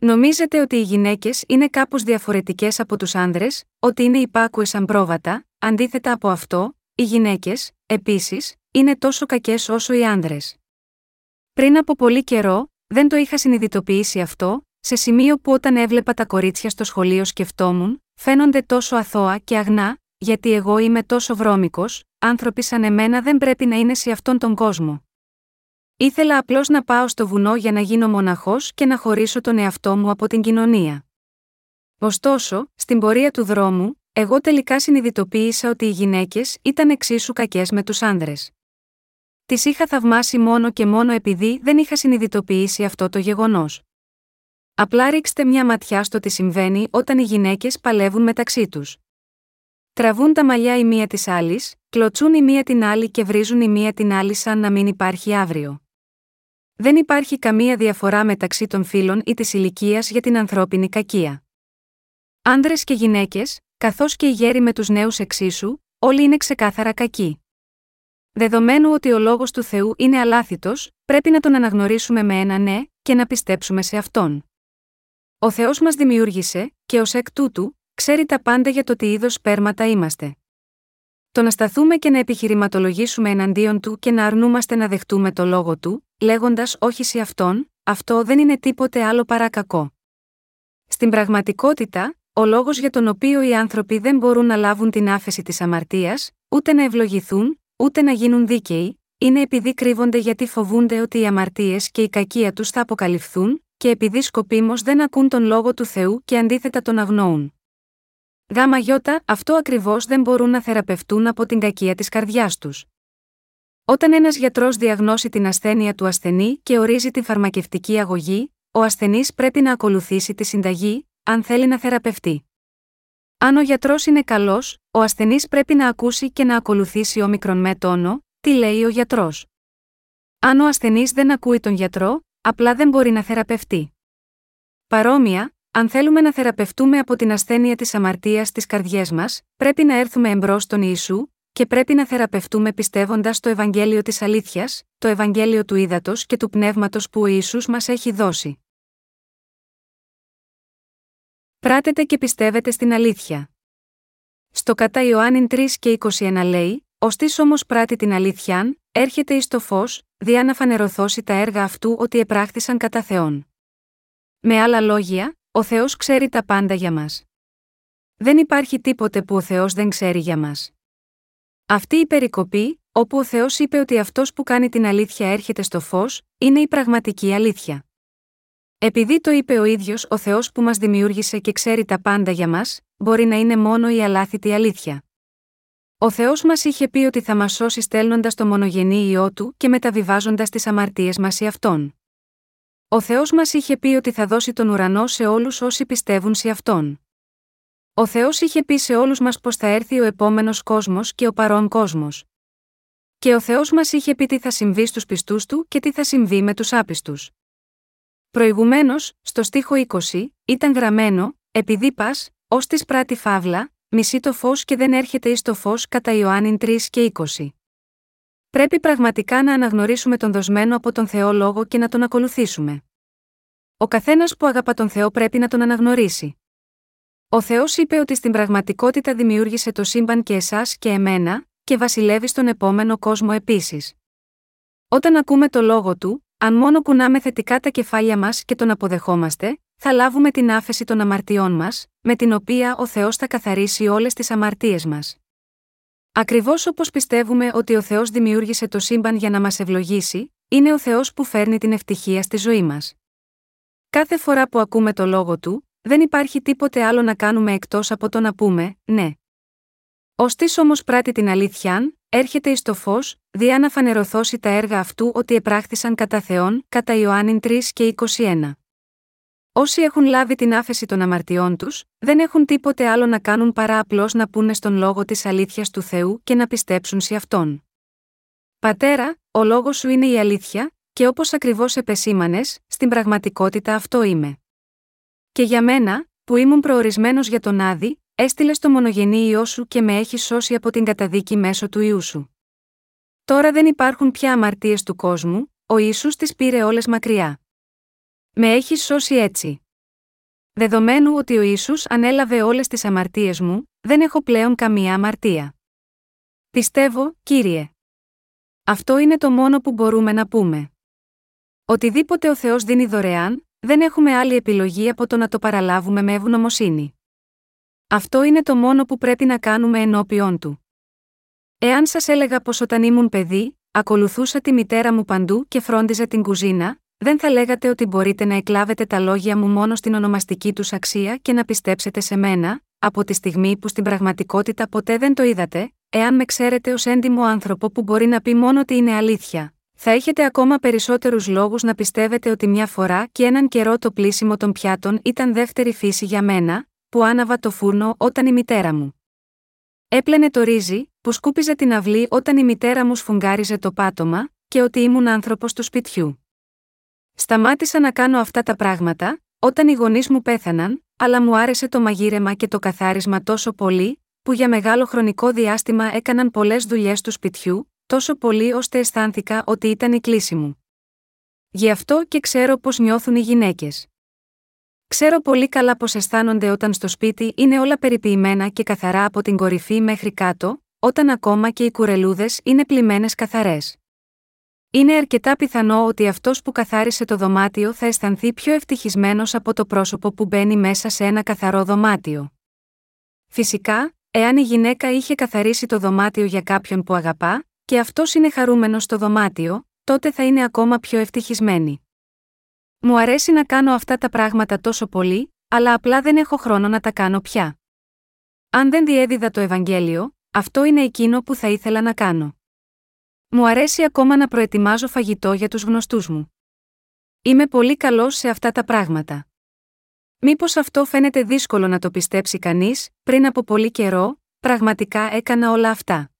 Νομίζετε ότι οι γυναίκες είναι κάπως διαφορετικές από τους άνδρες, ότι είναι υπάκουες σαν πρόβατα, αντίθετα από αυτό, οι γυναίκες, επίσης, είναι τόσο κακές όσο οι άνδρες. Πριν από πολύ καιρό, δεν το είχα συνειδητοποιήσει αυτό, σε σημείο που όταν έβλεπα τα κορίτσια στο σχολείο σκεφτόμουν, φαίνονται τόσο αθώα και αγνά, γιατί εγώ είμαι τόσο βρώμικος, άνθρωποι σαν εμένα δεν πρέπει να είναι σε αυτόν τον κόσμο. Ήθελα απλώς να πάω στο βουνό για να γίνω μοναχός και να χωρίσω τον εαυτό μου από την κοινωνία. Ωστόσο, στην πορεία του δρόμου, εγώ τελικά συνειδητοποίησα ότι οι γυναίκες ήταν εξίσου κακές με τους άνδρες. Τις είχα θαυμάσει μόνο και μόνο επειδή δεν είχα συνειδητοποιήσει αυτό το γεγονός. Απλά ρίξτε μια ματιά στο τι συμβαίνει όταν οι γυναίκες παλεύουν μεταξύ τους. Τραβούν τα μαλλιά η μία της άλλης, κλωτσούν η μία την άλλη και βρίζουν η μία την άλλη σαν να μην υπάρχει αύριο. Δεν υπάρχει καμία διαφορά μεταξύ των φίλων ή της ηλικίας για την ανθρώπινη κακία. Άνδρες και γυναίκες, καθώς και οι γέροι με τους νέους εξίσου, όλοι είναι ξεκάθαρα κακοί. Δεδομένου ότι ο λόγος του Θεού είναι αλάθητος, πρέπει να τον αναγνωρίσουμε με ένα ναι και να πιστέψουμε σε αυτόν. Ο Θεός μας δημιούργησε, και ως εκ τούτου, ξέρει τα πάντα για το τι είδος σπέρματα είμαστε. Το να σταθούμε και να επιχειρηματολογήσουμε εναντίον του και να αρνούμαστε να δεχτούμε το λόγο του, λέγοντας όχι σε αυτόν, αυτό δεν είναι τίποτε άλλο παρά κακό. Στην πραγματικότητα, ο λόγος για τον οποίο οι άνθρωποι δεν μπορούν να λάβουν την άφεση της αμαρτίας, ούτε να ευλογηθούν, ούτε να γίνουν δίκαιοι, είναι επειδή κρύβονται γιατί φοβούνται ότι οι αμαρτίες και η κακία τους θα αποκαλυφθούν, και επειδή σκοπίμως δεν ακούν τον λόγο του Θεού και αντίθετα τον αγνοούν. Γάμα γιώτα, αυτό ακριβώς δεν μπορούν να θεραπευτούν από την κακία της καρδιάς τους. Όταν ένας γιατρός διαγνώσει την ασθένεια του ασθενή και ορίζει την φαρμακευτική αγωγή, ο ασθενής πρέπει να ακολουθήσει τη συνταγή, αν θέλει να θεραπευτεί. Αν ο γιατρός είναι καλός, ο ασθενής πρέπει να ακούσει και να ακολουθήσει όμικρον με τόνο, τι λέει ο γιατρός. Αν ο ασθενής δεν ακούει τον γιατρό, απλά δεν μπορεί να θεραπευτεί. Παρόμοια, αν θέλουμε να θεραπευτούμε από την ασθένεια της αμαρτίας στι καρδιέ μας, πρέπει να έρθουμε εμπρός στον Ιησού, και πρέπει να θεραπευτούμε πιστεύοντας το Ευαγγέλιο της Αλήθειας, το Ευαγγέλιο του Ήδατος και του Πνεύματος που ο Ιησούς μας έχει δώσει. Πράτετε και πιστεύετε στην αλήθεια. Στο κατά Ιωάννην 3 και 21 λέει, «Ω τη όμως πράττει την αλήθειαν, έρχεται εις το φως, διά να φανερωθώσει τα έργα αυτού ότι επράχθησαν κατά Θεόν. Με άλλα λόγια, ο Θεός ξέρει τα πάντα για μας. Δεν υπάρχει τίποτε που ο Θεός δεν ξέρει για μας. Αυτή η περικοπή, όπου ο Θεός είπε ότι αυτός που κάνει την αλήθεια έρχεται στο φως, είναι η πραγματική αλήθεια. Επειδή το είπε ο ίδιος ο Θεός που μας δημιούργησε και ξέρει τα πάντα για μας, μπορεί να είναι μόνο η αλάθητη αλήθεια. Ο Θεός μας είχε πει ότι θα μας σώσει στέλνοντας το μονογενή ιό του και μεταβιβάζοντας τις αμαρτίες μας σε αυτόν. Ο Θεός μας είχε πει ότι θα δώσει τον ουρανό σε όλους όσοι πιστεύουν σε αυτόν. Ο Θεός είχε πει σε όλους μας πω θα έρθει ο επόμενος κόσμος και ο παρόν κόσμος. Και ο Θεός μας είχε πει τι θα συμβεί στους πιστούς του και τι θα συμβεί με τους άπιστους. Προηγουμένως, στο στίχο 20, ήταν γραμμένο, επειδή πας, ως της πράτη φαύλα, μισεί το φως και δεν έρχεται εις το φως κατά Ιωάννην 3 και 20. Πρέπει πραγματικά να αναγνωρίσουμε τον δοσμένο από τον Θεό λόγο και να τον ακολουθήσουμε. Ο καθένας που αγαπά τον Θεό πρέπει να τον αναγνωρίσει. Ο Θεός είπε ότι στην πραγματικότητα δημιούργησε το σύμπαν και εσάς και εμένα, και βασιλεύει στον επόμενο κόσμο επίσης. Όταν ακούμε το λόγο του, αν μόνο κουνάμε θετικά τα κεφάλια μας και τον αποδεχόμαστε, θα λάβουμε την άφεση των αμαρτιών μας, με την οποία ο Θεός θα καθαρίσει όλες τις αμαρτίες μας. Ακριβώς όπως πιστεύουμε ότι ο Θεός δημιούργησε το σύμπαν για να μας ευλογήσει, είναι ο Θεός που φέρνει την ευτυχία στη ζωή μας. Κάθε φορά που ακούμε το λόγο του, δεν υπάρχει τίποτε άλλο να κάνουμε εκτός από το να πούμε, ναι. Ω τη όμως πράττει την αλήθεια, έρχεται εις το φως, διά να φανερωθώσει τα έργα αυτού ότι επράχθησαν κατά Θεόν, κατά Ιωάννην 3 και 21. Όσοι έχουν λάβει την άφεση των αμαρτιών τους, δεν έχουν τίποτε άλλο να κάνουν παρά απλώς να πούνε στον λόγο της αλήθειας του Θεού και να πιστέψουν σε αυτόν. Πατέρα, ο λόγος σου είναι η αλήθεια, και όπως ακριβώς επεσήμανες, στην πραγματικότητα αυτό είμαι. Και για μένα, που ήμουν προορισμένος για τον Άδη, έστειλε το μονογενή ιό σου και με έχει σώσει από την καταδίκη μέσω του ιού σου. Τώρα δεν υπάρχουν πια αμαρτίες του κόσμου, ο Ιησούς τις πήρε όλες μακριά. Με έχει σώσει έτσι. Δεδομένου ότι ο Ιησούς ανέλαβε όλες τις αμαρτίες μου, δεν έχω πλέον καμία αμαρτία. Πιστεύω, Κύριε. Αυτό είναι το μόνο που μπορούμε να πούμε. Οτιδήποτε ο Θεός δίνει δωρεάν, δεν έχουμε άλλη επιλογή από το να το παραλάβουμε με ευγνωμοσύνη. Αυτό είναι το μόνο που πρέπει να κάνουμε ενώπιον του. Εάν σας έλεγα πως όταν ήμουν παιδί, ακολουθούσα τη μητέρα μου παντού και φρόντιζα την κουζίνα, δεν θα λέγατε ότι μπορείτε να εκλάβετε τα λόγια μου μόνο στην ονομαστική τους αξία και να πιστέψετε σε μένα, από τη στιγμή που στην πραγματικότητα ποτέ δεν το είδατε, εάν με ξέρετε ως έντιμο άνθρωπο που μπορεί να πει μόνο ότι είναι αλήθεια, θα έχετε ακόμα περισσότερους λόγους να πιστεύετε ότι μια φορά και έναν καιρό το πλήσιμο των πιάτων ήταν δεύτερη φύση για μένα, που άναβα το φούρνο όταν η μητέρα μου. Έπλαινε το ρύζι, που σκούπιζε την αυλή όταν η μητέρα μου σφουγγάριζε το πάτωμα, και ότι ήμουν άνθρωπος του σπιτιού. Σταμάτησα να κάνω αυτά τα πράγματα, όταν οι γονείς μου πέθαναν, αλλά μου άρεσε το μαγείρεμα και το καθάρισμα τόσο πολύ, που για μεγάλο χρονικό διάστημα έκαναν πολλές δουλειές του σπιτιού, τόσο πολύ ώστε αισθάνθηκα ότι ήταν η κλίση μου. Γι' αυτό και ξέρω πώς νιώθουν οι γυναίκες. Ξέρω πολύ καλά πώς αισθάνονται όταν στο σπίτι είναι όλα περιποιημένα και καθαρά από την κορυφή μέχρι κάτω, όταν ακόμα και οι κουρελούδες είναι πλημμένες καθαρές. Είναι αρκετά πιθανό ότι αυτός που καθάρισε το δωμάτιο θα αισθανθεί πιο ευτυχισμένος από το πρόσωπο που μπαίνει μέσα σε ένα καθαρό δωμάτιο. Φυσικά, εάν η γυναίκα είχε καθαρίσει το δωμάτιο για κάποιον που αγαπά, και αυτός είναι χαρούμενος στο δωμάτιο, τότε θα είναι ακόμα πιο ευτυχισμένη. Μου αρέσει να κάνω αυτά τα πράγματα τόσο πολύ, αλλά απλά δεν έχω χρόνο να τα κάνω πια. Αν δεν διέδιδα το Ευαγγέλιο, αυτό είναι εκείνο που θα ήθελα να κάνω. Μου αρέσει ακόμα να προετοιμάζω φαγητό για τους γνωστούς μου. Είμαι πολύ καλός σε αυτά τα πράγματα. Μήπως αυτό φαίνεται δύσκολο να το πιστέψει κανείς, πριν από πολύ καιρό, πραγματικά έκανα όλα αυτά.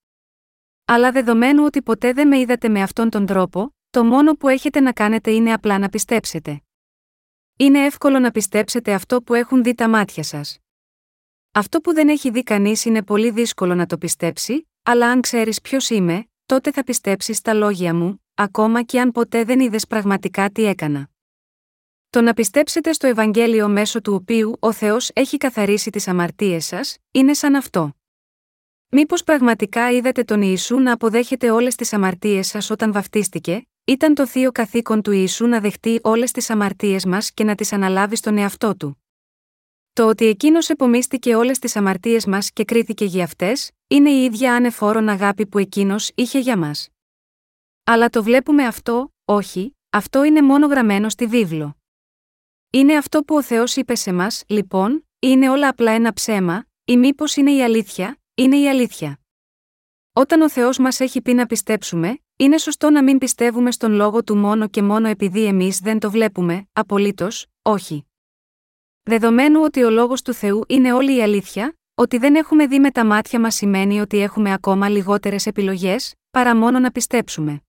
Αλλά δεδομένου ότι ποτέ δεν με είδατε με αυτόν τον τρόπο, το μόνο που έχετε να κάνετε είναι απλά να πιστέψετε. Είναι εύκολο να πιστέψετε αυτό που έχουν δει τα μάτια σας. Αυτό που δεν έχει δει κανείς είναι πολύ δύσκολο να το πιστέψει, αλλά αν ξέρεις ποιος είμαι, τότε θα πιστέψεις τα λόγια μου, ακόμα και αν ποτέ δεν είδες πραγματικά τι έκανα. Το να πιστέψετε στο Ευαγγέλιο μέσω του οποίου ο Θεός έχει καθαρίσει τις αμαρτίες σας, είναι σαν αυτό. Μήπως πραγματικά είδατε τον Ιησού να αποδέχεται όλες τις αμαρτίες σας όταν βαφτίστηκε, ήταν το θείο καθήκον του Ιησού να δεχτεί όλες τις αμαρτίες μας και να τις αναλάβει στον εαυτό του. Το ότι εκείνος επομίστηκε όλες τις αμαρτίες μας και κρίθηκε για αυτές, είναι η ίδια ανεφόρον αγάπη που εκείνος είχε για μας. Αλλά το βλέπουμε αυτό, όχι, αυτό είναι μόνο γραμμένο στη βίβλο. Είναι αυτό που ο Θεός είπε σε μας, λοιπόν, είναι όλα απλά ένα ψέμα, ή μήπως είναι η αλήθεια, είναι η αλήθεια. Όταν ο Θεός μας έχει πει να πιστέψουμε, είναι σωστό να μην πιστεύουμε στον λόγο του μόνο και μόνο επειδή εμείς δεν το βλέπουμε, απολύτως, όχι. Δεδομένου ότι ο λόγος του Θεού είναι όλη η αλήθεια, ότι δεν έχουμε δει με τα μάτια μας σημαίνει ότι έχουμε ακόμα λιγότερες επιλογές, παρά μόνο να πιστέψουμε.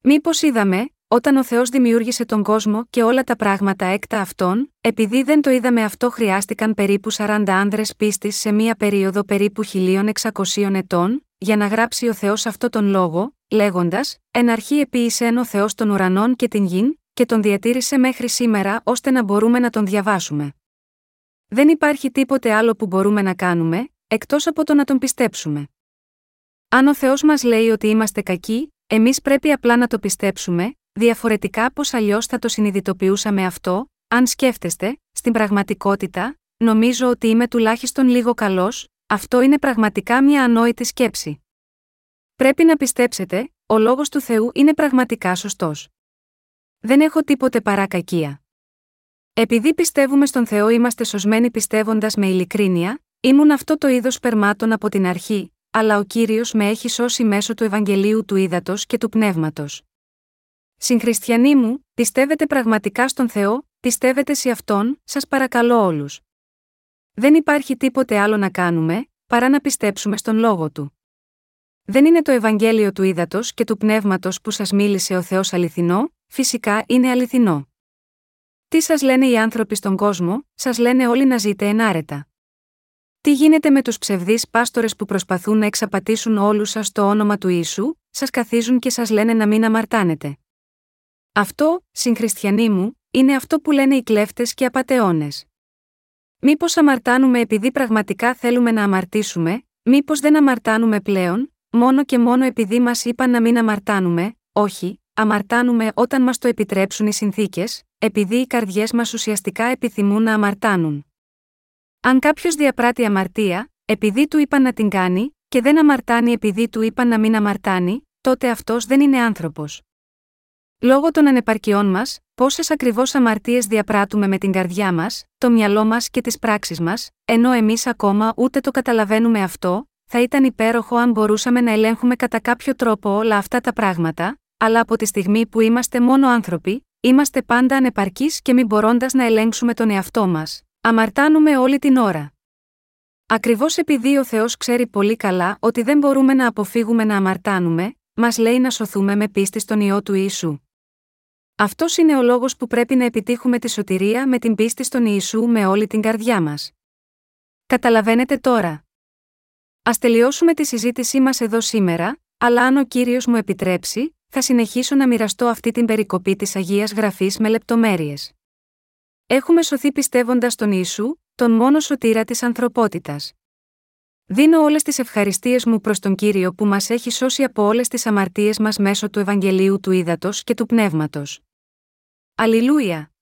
Μήπως είδαμε, όταν ο Θεός δημιούργησε τον κόσμο και όλα τα πράγματα έκτα αυτών, επειδή δεν το είδαμε αυτό χρειάστηκαν περίπου 40 άνδρες πίστης σε μία περίοδο περίπου 1600 ετών, για να γράψει ο Θεός αυτό τον λόγο, λέγοντας: Εν αρχή επίησεν ο Θεός των ουρανών και την γην, και τον διατήρησε μέχρι σήμερα ώστε να μπορούμε να τον διαβάσουμε. Δεν υπάρχει τίποτε άλλο που μπορούμε να κάνουμε, εκτός από το να τον πιστέψουμε. Αν ο Θεός μας λέει ότι είμαστε κακοί, εμείς πρέπει απλά να το πιστέψουμε, διαφορετικά πώ αλλιώς θα το συνειδητοποιούσαμε αυτό, αν σκέφτεστε, στην πραγματικότητα, νομίζω ότι είμαι τουλάχιστον λίγο καλός, αυτό είναι πραγματικά μια ανόητη σκέψη. Πρέπει να πιστέψετε, ο λόγος του Θεού είναι πραγματικά σωστός. Δεν έχω τίποτε παρά κακία. Επειδή πιστεύουμε στον Θεό είμαστε σωσμένοι πιστεύοντας με ειλικρίνεια, ήμουν αυτό το είδος περμάτων από την αρχή, αλλά ο κύριος με έχει σώσει μέσω του Ευαγγελίου του Ήδατος και του Πνεύματος. Συγχριστιανοί μου, πιστεύετε πραγματικά στον Θεό, πιστεύετε σε αυτόν, σας παρακαλώ όλους. Δεν υπάρχει τίποτε άλλο να κάνουμε, παρά να πιστέψουμε στον λόγο του. Δεν είναι το Ευαγγέλιο του Ήδατος και του Πνεύματος που σας μίλησε ο Θεός αληθινό, φυσικά είναι αληθινό. Τι σας λένε οι άνθρωποι στον κόσμο, σας λένε όλοι να ζείτε ενάρετα. Τι γίνεται με τους ψευδείς πάστορες που προσπαθούν να εξαπατήσουν όλους σας το όνομα του Ιησού, σας καθίζουν και σας λένε να μην αμαρτάνετε. Αυτό, συγχριστιανοί μου, είναι αυτό που λένε οι κλέφτες και απαταιώνε. Μήπως αμαρτάνουμε επειδή πραγματικά θέλουμε να αμαρτήσουμε, μήπως δεν αμαρτάνουμε πλέον, μόνο και μόνο επειδή μας είπαν να μην αμαρτάνουμε, όχι, αμαρτάνουμε όταν μας το επιτρέψουν οι συνθήκες, επειδή οι καρδιές μας ουσιαστικά επιθυμούν να αμαρτάνουν. Αν κάποιος διαπράττει αμαρτία, επειδή του είπαν να την κάνει, και δεν αμαρτάνει επειδή του είπαν να μην αμαρτάνει, τότε αυτός δεν είναι άνθρωπος. Λόγω των ανεπαρκειών μας, πόσες ακριβώς αμαρτίες διαπράττουμε με την καρδιά μας, το μυαλό μας και τις πράξεις μας, ενώ εμείς ακόμα ούτε το καταλαβαίνουμε αυτό, θα ήταν υπέροχο αν μπορούσαμε να ελέγχουμε κατά κάποιο τρόπο όλα αυτά τα πράγματα, αλλά από τη στιγμή που είμαστε μόνο άνθρωποι, είμαστε πάντα ανεπαρκείς και μη μπορώντας να ελέγξουμε τον εαυτό μας, αμαρτάνουμε όλη την ώρα. Ακριβώς επειδή ο Θεός ξέρει πολύ καλά ότι δεν μπορούμε να αποφύγουμε να αμαρτάνουμε, μας λέει να σωθούμε με πίστη στον ιό του Ιησού. Αυτός είναι ο λόγος που πρέπει να επιτύχουμε τη σωτηρία με την πίστη στον Ιησού με όλη την καρδιά μας. Καταλαβαίνετε τώρα. Α τελειώσουμε τη συζήτησή μας εδώ σήμερα, αλλά αν ο κύριος μου επιτρέψει, θα συνεχίσω να μοιραστώ αυτή την περικοπή της Αγίας Γραφής με λεπτομέρειες. Έχουμε σωθεί πιστεύοντας τον Ιησού, τον μόνο σωτήρα της ανθρωπότητας. Δίνω όλες τις ευχαριστίες μου προς τον κύριο που μας έχει σώσει από όλες τις αμαρτίες μας μέσω του Ευαγγελίου του Ήδατος και του Πνεύματος. Αλληλούια!